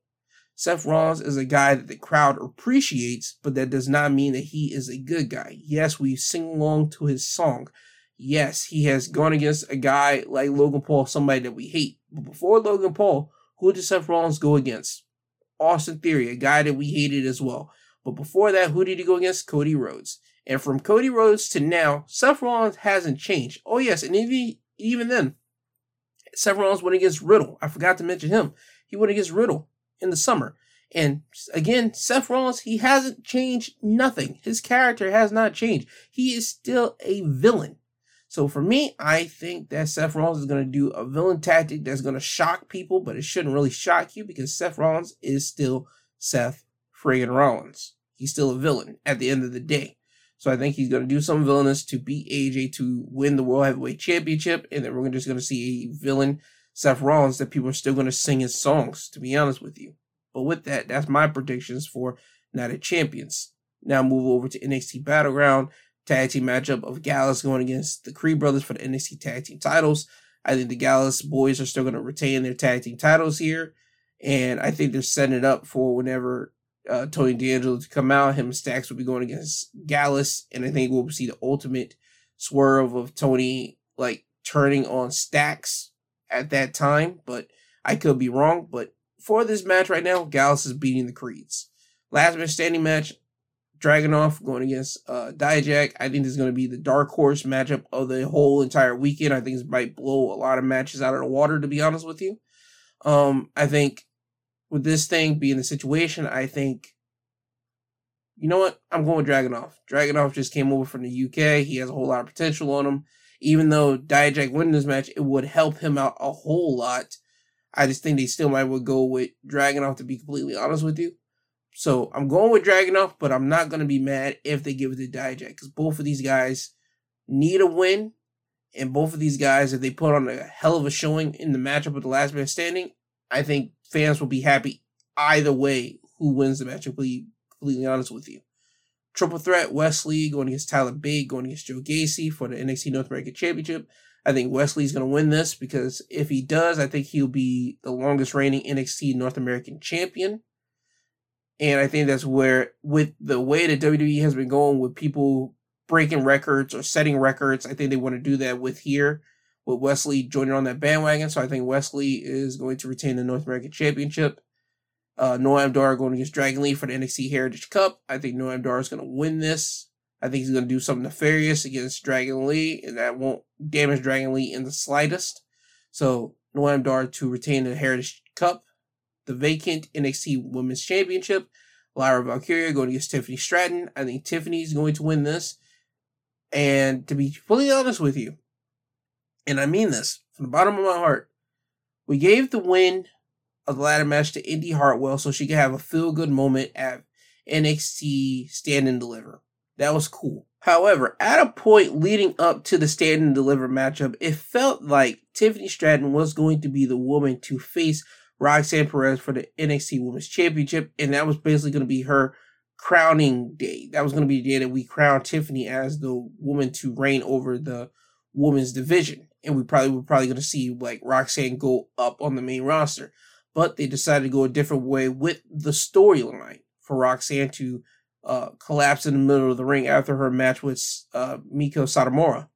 Seth Rollins is a guy that the crowd appreciates, but that does not mean that he is a good guy. Yes, we sing along to his song. Yes, he has gone against a guy like Logan Paul, somebody that we hate. But before Logan Paul, who did Seth Rollins go against? Austin Theory, a guy that we hated as well. But before that, who did he go against? Cody Rhodes. And from Cody Rhodes to now, Seth Rollins hasn't changed. Oh yes, and even even then, Seth Rollins went against Riddle. I forgot to mention him. He went against Riddle in the summer. And again, Seth Rollins, he hasn't changed nothing. His character has not changed. He is still a villain. So for me, I think that Seth Rollins is going to do a villain tactic that's going to shock people, but it shouldn't really shock you because Seth Rollins is still Seth friggin' Rollins. He's still a villain at the end of the day. So I think he's going to do some villainous to beat AJ to win the World Heavyweight Championship, and then we're just going to see a villain Seth Rollins that people are still going to sing his songs. To be honest with you, but with that, that's my predictions for Night of Champions. Now move over to NXT Battleground tag team matchup of Gallus going against the Creed brothers for the NXT tag team titles. I think the Gallus boys are still going to retain their tag team titles here, and I think they're setting it up for whenever uh, Tony D'Angelo to come out. Him and Stacks will be going against Gallus, and I think we'll see the ultimate swerve of Tony like turning on Stacks at that time. But I could be wrong. But for this match right now, Gallus is beating the Creeds. Last man standing match, Dragunov going against uh, Dijak. I think this is going to be the dark horse matchup of the whole entire weekend. I think this might blow a lot of matches out of the water, to be honest with you. Um, I think with this thing being the situation, I think, you know what? I'm going with Dragunov. Dragunov just came over from the UK. He has a whole lot of potential on him. Even though Dijak winning this match, it would help him out a whole lot. I just think they still might would go with Dragunov to be completely honest with you. So I'm going with Dragunov, but I'm not going to be mad if they give it to Dijak because both of these guys need a win. And both of these guys, if they put on a hell of a showing in the matchup with the last man standing, I think fans will be happy either way who wins the match. To be completely honest with you. Triple threat, Wes Lee going against Tyler Bate, going against Joe Gacy for the NXT North American Championship. I think Wes Lee's going to win this because if he does, I think he'll be the longest reigning NXT North American champion. And I think that's where, with the way that WWE has been going with people breaking records or setting records, I think they want to do that with here, with Wes Lee joining on that bandwagon. So I think Wes Lee is going to retain the North American Championship. Uh, Noam Dar going against Dragon Lee for the NXT Heritage Cup. I think Noam Dar is going to win this. I think he's going to do something nefarious against Dragon Lee, and that won't damage Dragon Lee in the slightest. So Noam Dar to retain the Heritage Cup, the vacant NXT Women's Championship. Lyra Valkyria going against Tiffany Stratton. I think Tiffany's going to win this. And to be fully honest with you, and I mean this from the bottom of my heart, we gave the win of the ladder match to Indi Hartwell so she could have a feel good moment at NXT Stand and Deliver. That was cool. However, at a point leading up to the stand and deliver matchup, it felt like Tiffany Stratton was going to be the woman to face Roxanne Perez for the NXT Women's Championship, and that was basically going to be her crowning day. That was going to be the day that we crowned Tiffany as the woman to reign over the women's division, and we probably were probably going to see like Roxanne go up on the main roster, but they decided to go a different way with the storyline for Roxanne to uh, collapsed in the middle of the ring after her match with uh, Meiko Satomura.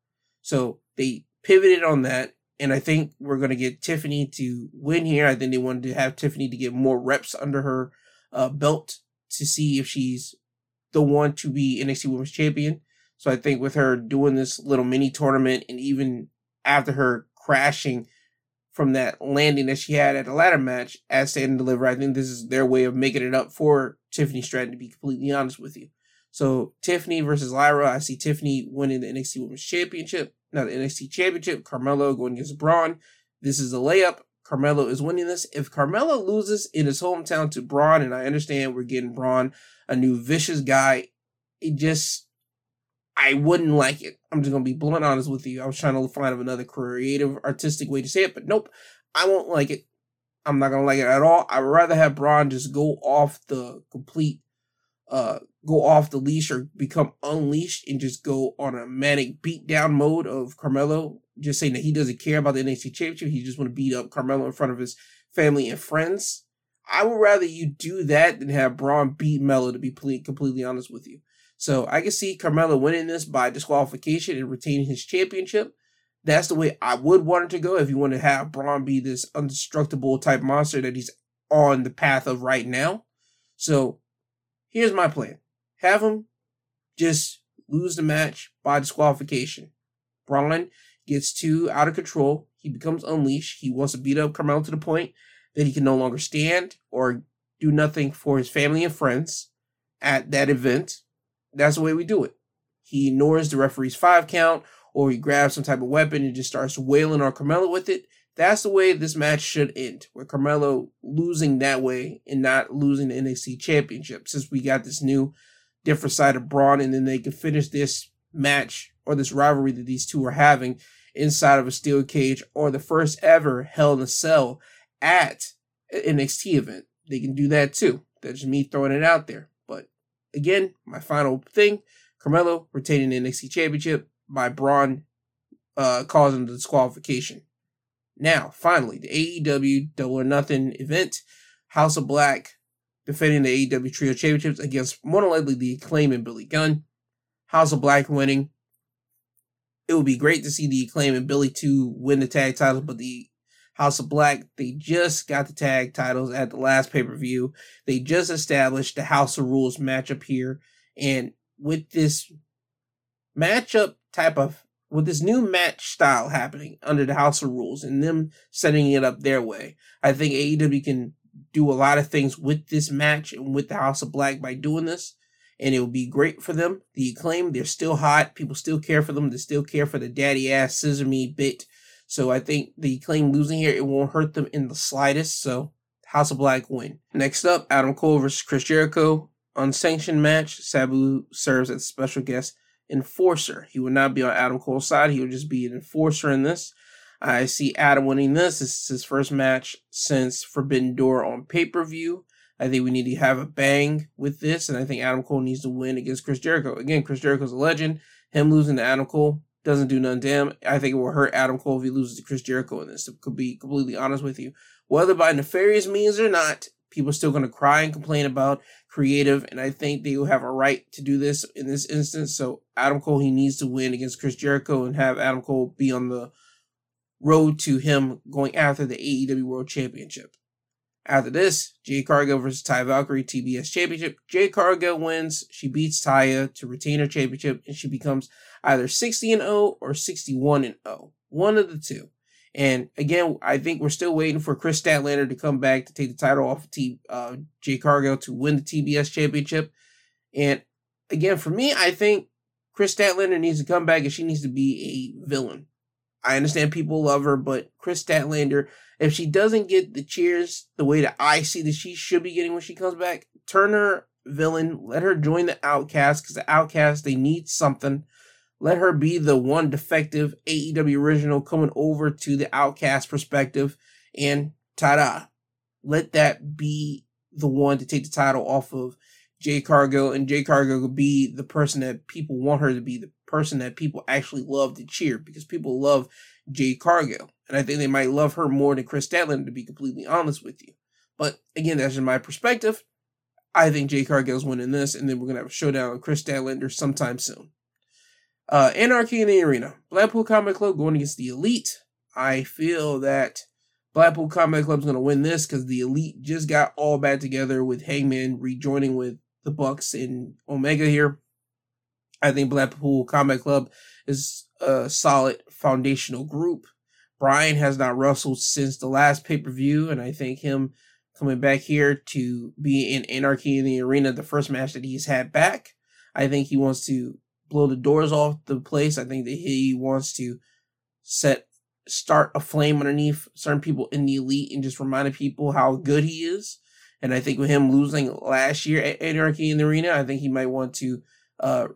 So they pivoted on that, and I think we're going to get Tiffany to win here. I think they wanted to have Tiffany to get more reps under her uh, belt to see if she's the one to be NXT Women's Champion. So I think with her doing this little mini tournament and even after her crashing from that landing that she had at the ladder match at Stand and Deliver, I think this is their way of making it up for Tiffany Stratton, to be completely honest with you. So Tiffany versus Lyra, I see Tiffany winning the NXT Women's Championship, not the NXT Championship. Carmelo going against Bron. This is a layup. Carmelo is winning this. If Carmelo loses in his hometown to Bron, and I understand we're getting Bron, a new vicious guy, it just I wouldn't like it. I'm just gonna be blunt honest with you. I was trying to find another creative, artistic way to say it, but nope, I won't like it. I'm not gonna like it at all. I'd rather have Bron just go off the complete, uh, go off the leash or become unleashed and just go on a manic beatdown mode of Carmelo just saying that he doesn't care about the NXT Championship. He just want to beat up Carmelo in front of his family and friends. I would rather you do that than have Bron beat Melo, to be completely honest with you. So I can see Carmelo winning this by disqualification and retaining his championship. That's the way I would want it to go if you want to have Bron be this indestructible type monster that he's on the path of right now. So here's my plan. Have him just lose the match by disqualification. Bron gets too out of control. He becomes unleashed. He wants to beat up Carmelo to the point that he can no longer stand or do nothing for his family and friends at that event. That's the way we do it. He ignores the referee's five count or he grabs some type of weapon and just starts wailing on Carmelo with it. That's the way this match should end, with Carmelo losing that way and not losing the NXT championship since we got this new different side of Bron and then they can finish this match or this rivalry that these two are having inside of a steel cage or the first ever Hell in a Cell at an NXT event. They can do that too. That's just me throwing it out there. Again, my final thing Carmelo retaining the NXT Championship by Bron uh, causing the disqualification. Now, finally, the AEW Double or Nothing event. House of Black defending the AEW Trio Championships against more than likely the Acclaim and Billy Gunn. House of Black winning it would be great to see the Acclaim and Billy 2 win the tag titles, but the House of Black, they just got the tag titles at the last pay per view. They just established the House of Rules matchup here. And with this matchup type of, with this new match style happening under the House of Rules and them setting it up their way, I think AEW can do a lot of things with this match and with the House of Black by doing this and it would be great for them. The acclaim, they're still hot. People still care for them. They still care for the daddy ass scissor me bit. So I think the claim losing here, it won't hurt them in the slightest. So House of Black win. Next up, Adam Cole versus Chris Jericho. Unsanctioned match. Sabu serves as special guest enforcer. He would not be on Adam Cole's side. He would just be an enforcer in this. I see Adam winning this. This is his first match since Forbidden Door on pay per view. I think we need to have a bang with this, and I think Adam Cole needs to win against Chris Jericho. Again, Chris Jericho's a legend. Him losing to Adam Cole doesn't do none damn. I think it will hurt Adam Cole if he loses to Chris Jericho in this. To be completely honest with you, whether by nefarious means or not, people are still going to cry and complain about creative, and I think they will have a right to do this in this instance. So Adam Cole, he needs to win against Chris Jericho and have Adam Cole be on the road to him going after the AEW World Championship. After this, Jade Cargill versus Taya Valkyrie TBS Championship. Jade Cargill wins. She beats Taya to retain her championship, and she becomes either 60 and 0 or 61 and 0. One of the two. And again, I think we're still waiting for Kris Statlander to come back to take the title off of T, uh, Jade Cargill to win the TBS Championship. And again, for me, I think Kris Statlander needs to come back and she needs to be a villain. I understand people love her, but Kris Statlander, if she doesn't get the cheers the way that I see that she should be getting when she comes back, turn her villain. Let her join the Outcast because the Outcast they need something. Let her be the one defective AEW original coming over to the Outcast perspective, and ta-da! Let that be the one to take the title off of Jade Cargill, and Jade Cargill be the person that people want her to be, the person that people actually love to cheer because people love Jade Cargill. And I think they might love her more than Kris Statlander, to be completely honest with you. But again, that's just my perspective. I think Jade Cargill's winning this, and then we're going to have a showdown with Kris Statlander sometime soon. Uh, Anarchy in the Arena. Blackpool Combat Club going against the Elite. I feel that Blackpool Combat Club's going to win this because the Elite just got all back together with Hangman rejoining with the Bucks and Omega here. I think Blackpool Combat Club is a solid foundational group. Bryan has not wrestled since the last pay per view, and I think him coming back here to be in Anarchy in the Arena, the first match that he's had back, I think he wants to blow the doors off the place. I think that he wants to set start a flame underneath certain people in the elite and just reminding people how good he is. And I think with him losing last year at Anarchy in the Arena, I think he might want to uh,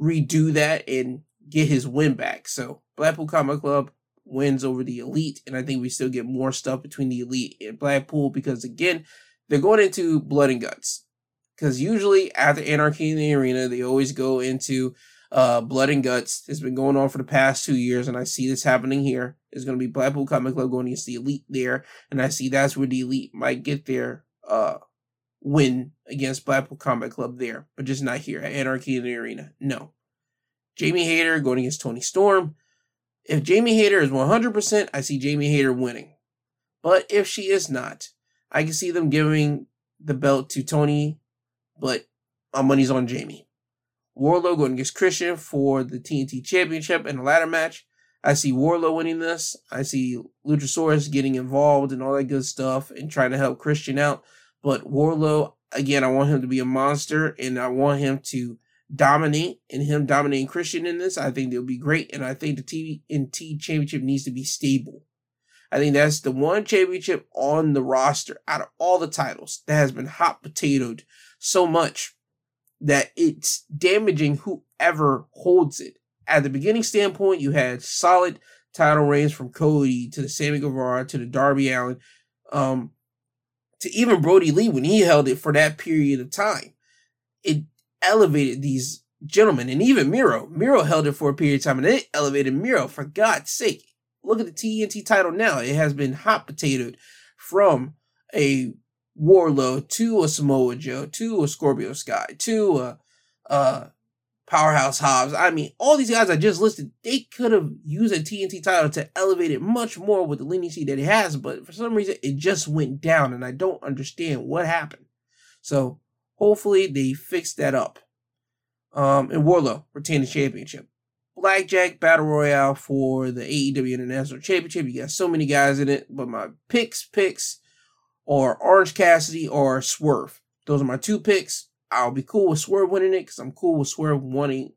redo that and get his win back. So Blackpool Combat Club wins over the elite, and I think we still get more stuff between the elite and Blackpool because again, they're going into blood and guts. Because usually after Anarchy in the Arena, they always go into uh, Blood and Guts It's been going on for the past two years, and I see this happening here. It's going to be Blackpool Combat Club going against the Elite there, and I see that's where the Elite might get their uh, win against Blackpool Combat Club there, but just not here at Anarchy in the Arena. No. Jamie Hayter going against Toni Storm. If Jamie Hayter is 100%, I see Jamie Hayter winning. But if she is not, I can see them giving the belt to Toni, but my money's on Jamie. Wardlow going against Christian for the TNT Championship in a ladder match. I see Wardlow winning this. I see Luchasaurus getting involved and all that good stuff and trying to help Christian out. But Wardlow, again, I want him to be a monster and I want him to dominate and him dominating Christian in this. I think they'll be great. And I think the TNT Championship needs to be stable. I think that's the one championship on the roster out of all the titles that has been hot potatoed so much that it's damaging whoever holds it. At the beginning standpoint, you had solid title reigns from Cody to the Sammy Guevara to the Darby Allin, um, to even Brodie Lee when he held it for that period of time. It elevated these gentlemen, and even Miro. Miro held it for a period of time, and it elevated Miro. For God's sake, look at the TNT title now. It has been hot potatoed from a Wardlow to a Samoa Joe to a Scorpio Sky to a, a Powerhouse Hobbs. I mean, all these guys I just listed, they could have used a TNT title to elevate it much more with the leniency that it has, but for some reason it just went down, and I don't understand what happened. So hopefully they fix that up. Um, and Wardlow retain the championship. Blackjack Battle Royale for the AEW International Championship. You got so many guys in it, but my picks, picks or Orange Cassidy or Swerve. Those are my two picks. I'll be cool with Swerve winning it because I'm cool with Swerve wanting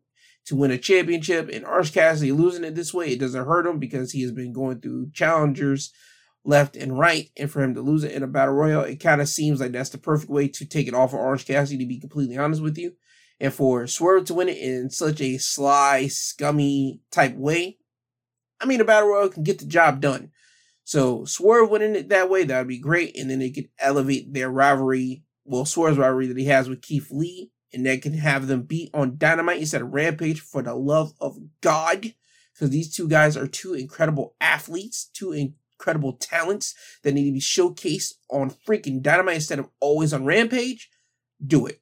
to win a championship. And Orange Cassidy losing it this way, it doesn't hurt him because he has been going through challengers left and right. And for him to lose it in a battle royal, it kind of seems like that's the perfect way to take it off of Orange Cassidy, to be completely honest with you. And for Swerve to win it in such a sly, scummy type way, I mean, a battle royal can get the job done. So Swerve winning it that way, that would be great. And then it could elevate their rivalry, well, Swerve's rivalry that he has with Keith Lee. And they can have them beat on Dynamite instead of Rampage for the love of God. Because these two guys are two incredible athletes, two incredible talents that need to be showcased on freaking Dynamite instead of always on Rampage. Do it.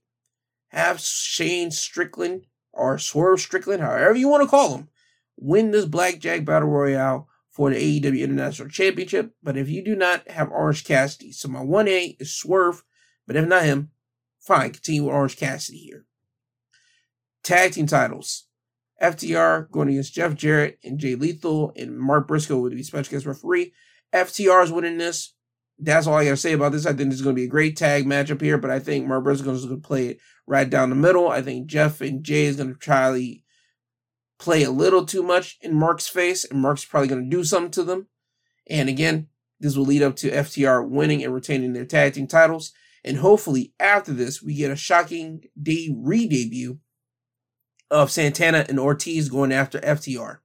Have Shane Strickland or Swerve Strickland, however you want to call him, win this Blackjack Battle Royale for the AEW International Championship. But if you do not have Orange Cassidy, so my 1A is Swerve, but if not him, fine, continue with Orange Cassidy here. Tag team titles. FTR going against Jeff Jarrett and Jay Lethal, and Mark Briscoe would be special guest referee. FTR is winning this. That's all I got to say about this. I think this is going to be a great tag matchup here, but I think Mark Briscoe is going to play it right down the middle. I think Jeff and Jay is going to try to play a little too much in Mark's face, and Mark's probably going to do something to them. And again, this will lead up to FTR winning and retaining their tag team titles. And hopefully, after this, we get a shocking day re debut of Santana and Ortiz going after FTR.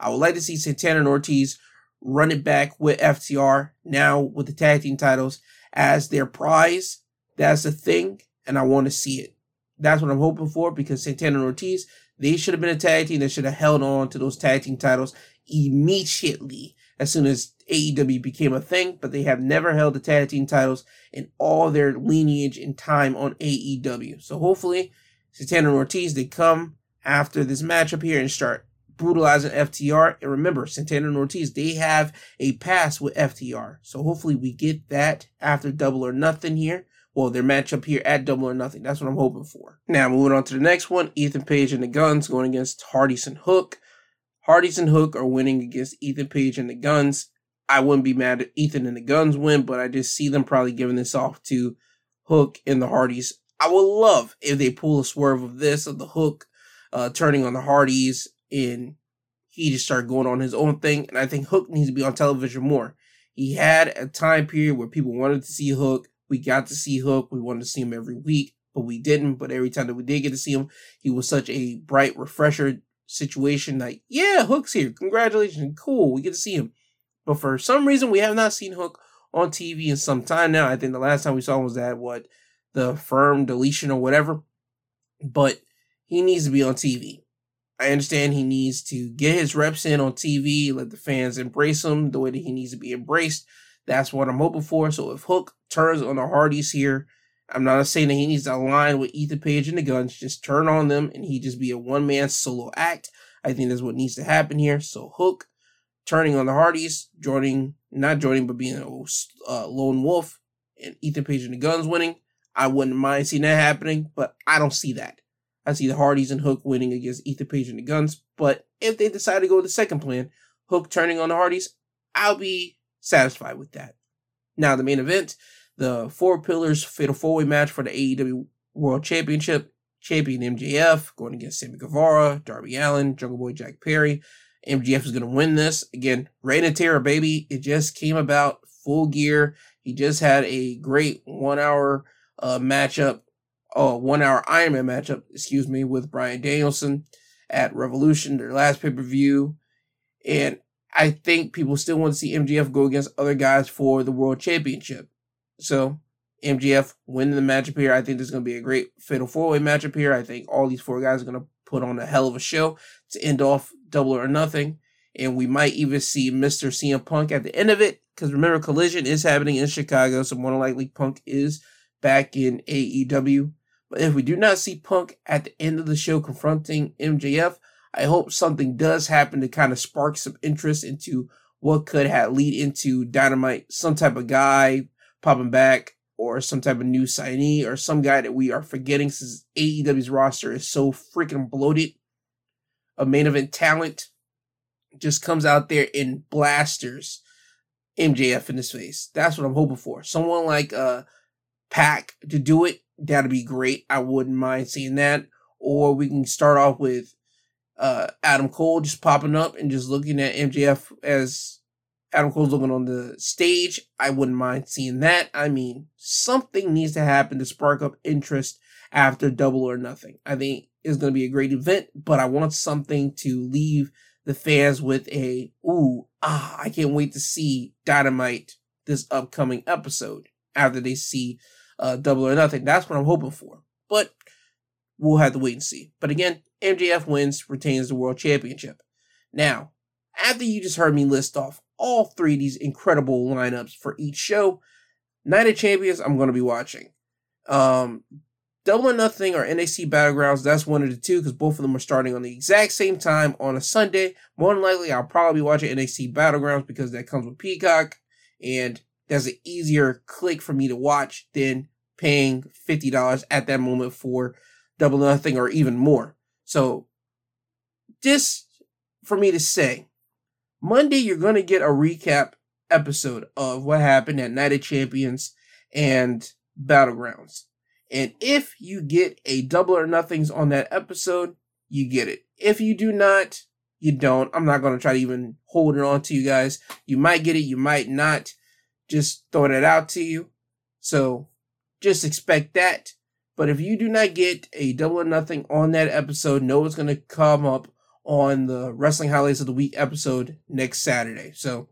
I would like to see Santana and Ortiz run it back with FTR now with the tag team titles as their prize. That's the thing, and I want to see it. That's what I'm hoping for because Santana and Ortiz they should have been a tag team that should have held on to those tag team titles immediately as soon as AEW became a thing, but they have never held the tag team titles in all their lineage and time on AEW. So hopefully, Santana and Ortiz they come after this matchup here and start brutalizing FTR. And remember, Santana and Ortiz, they have a pass with FTR. So hopefully we get that after double or nothing here. Well, their matchup here at double or nothing. That's what I'm hoping for. Now, moving on to the next one Ethan Page and the Gunns going against Hardys and Hook. Hardys and Hook are winning against Ethan Page and the Gunns. I wouldn't be mad if Ethan and the Gunns win, but I just see them probably giving this off to Hook and the Hardys. I would love if they pull a swerve of this, of the Hook uh, turning on the Hardys, and he just started going on his own thing. And I think Hook needs to be on television more. He had a time period where people wanted to see Hook. We got to see Hook. We wanted to see him every week, but we didn't. But every time that we did get to see him, he was such a bright refresher situation. Like, yeah, Hook's here. Congratulations. Cool. We get to see him. But for some reason, we have not seen Hook on TV in some time now. I think the last time we saw him was that, what, the firm deletion or whatever. But he needs to be on TV. I understand he needs to get his reps in on TV, let the fans embrace him the way that he needs to be embraced. That's what I'm hoping for. So if Hook turns on the Hardys here, I'm not saying that he needs to align with Ethan Page and the Gunns, just turn on them and he just be a one man solo act. I think that's what needs to happen here. So Hook turning on the Hardys, joining, not joining, but being a uh, lone wolf, and Ethan Page and the Gunns winning. I wouldn't mind seeing that happening, but I don't see that. I see the Hardys and Hook winning against Ethan Page and the Gunns. But if they decide to go with the second plan, Hook turning on the Hardys, I'll be satisfied with that. Now, the main event, the Four Pillars Fatal Four Way match for the AEW World Championship. Champion MJF going against Sammy Guevara, Darby Allin, Jungle Boy Jack Perry. MJF is going to win this. Again, Reign of Terror, baby. It just came about full gear. He just had a great one hour uh, matchup oh, one hour Ironman matchup, excuse me, with Bryan Danielson at Revolution, their last pay per view. And I think people still want to see MJF go against other guys for the world championship. So MJF winning the matchup here. I think there's going to be a great fatal four way matchup here. I think all these four guys are going to put on a hell of a show to end off double or nothing. And we might even see Mr. CM Punk at the end of it. Because remember, Collision is happening in Chicago. So more than likely, Punk is back in AEW. But if we do not see Punk at the end of the show confronting MJF, I hope something does happen to kind of spark some interest into what could have lead into Dynamite, some type of guy popping back, or some type of new signee, or some guy that we are forgetting since AEW's roster is so freaking bloated. A main event talent just comes out there and blasters MJF in his face. That's what I'm hoping for. Someone like uh PAC to do it that'd be great. I wouldn't mind seeing that. Or we can start off with uh, Adam Cole just popping up and just looking at MJF as Adam Cole's looking on the stage. I wouldn't mind seeing that. I mean, something needs to happen to spark up interest after Double or Nothing. I think it's going to be a great event, but I want something to leave the fans with a, ooh, ah, I can't wait to see Dynamite this upcoming episode after they see uh, double or nothing. That's what I'm hoping for. But we'll have to wait and see. But again, MJF wins, retains the world championship. Now, after you just heard me list off all three of these incredible lineups for each show, Night of Champions, I'm going to be watching. Um, Double or Nothing or NXT Battlegrounds, that's one of the two because both of them are starting on the exact same time on a Sunday. More than likely, I'll probably be watching NXT Battlegrounds because that comes with Peacock and that's an easier click for me to watch than paying $50 at that moment for double or nothing or even more. So just for me to say, Monday you're going to get a recap episode of what happened at Night of Champions and Battlegrounds. And if you get a double or nothings on that episode, you get it. If you do not, you don't. I'm not going to try to even hold it on to you guys. You might get it, you might not. Just throwing it out to you. So just expect that. But if you do not get a double or nothing on that episode, know it's going to come up on the Wrestling Highlights of the Week episode next Saturday. So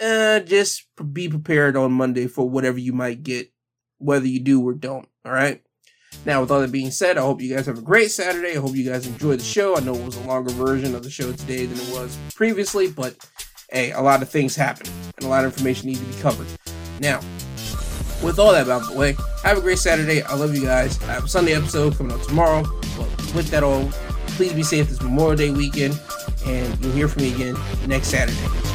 uh, just be prepared on Monday for whatever you might get, whether you do or don't. All right. Now, with all that being said, I hope you guys have a great Saturday. I hope you guys enjoy the show. I know it was a longer version of the show today than it was previously, but hey, a lot of things happen and a lot of information needs to be covered. Now, with all that out of the way, have a great Saturday. I love you guys. I have a Sunday episode coming out tomorrow. But with that all, please be safe this Memorial Day weekend. and you'll hear from me again next Saturday.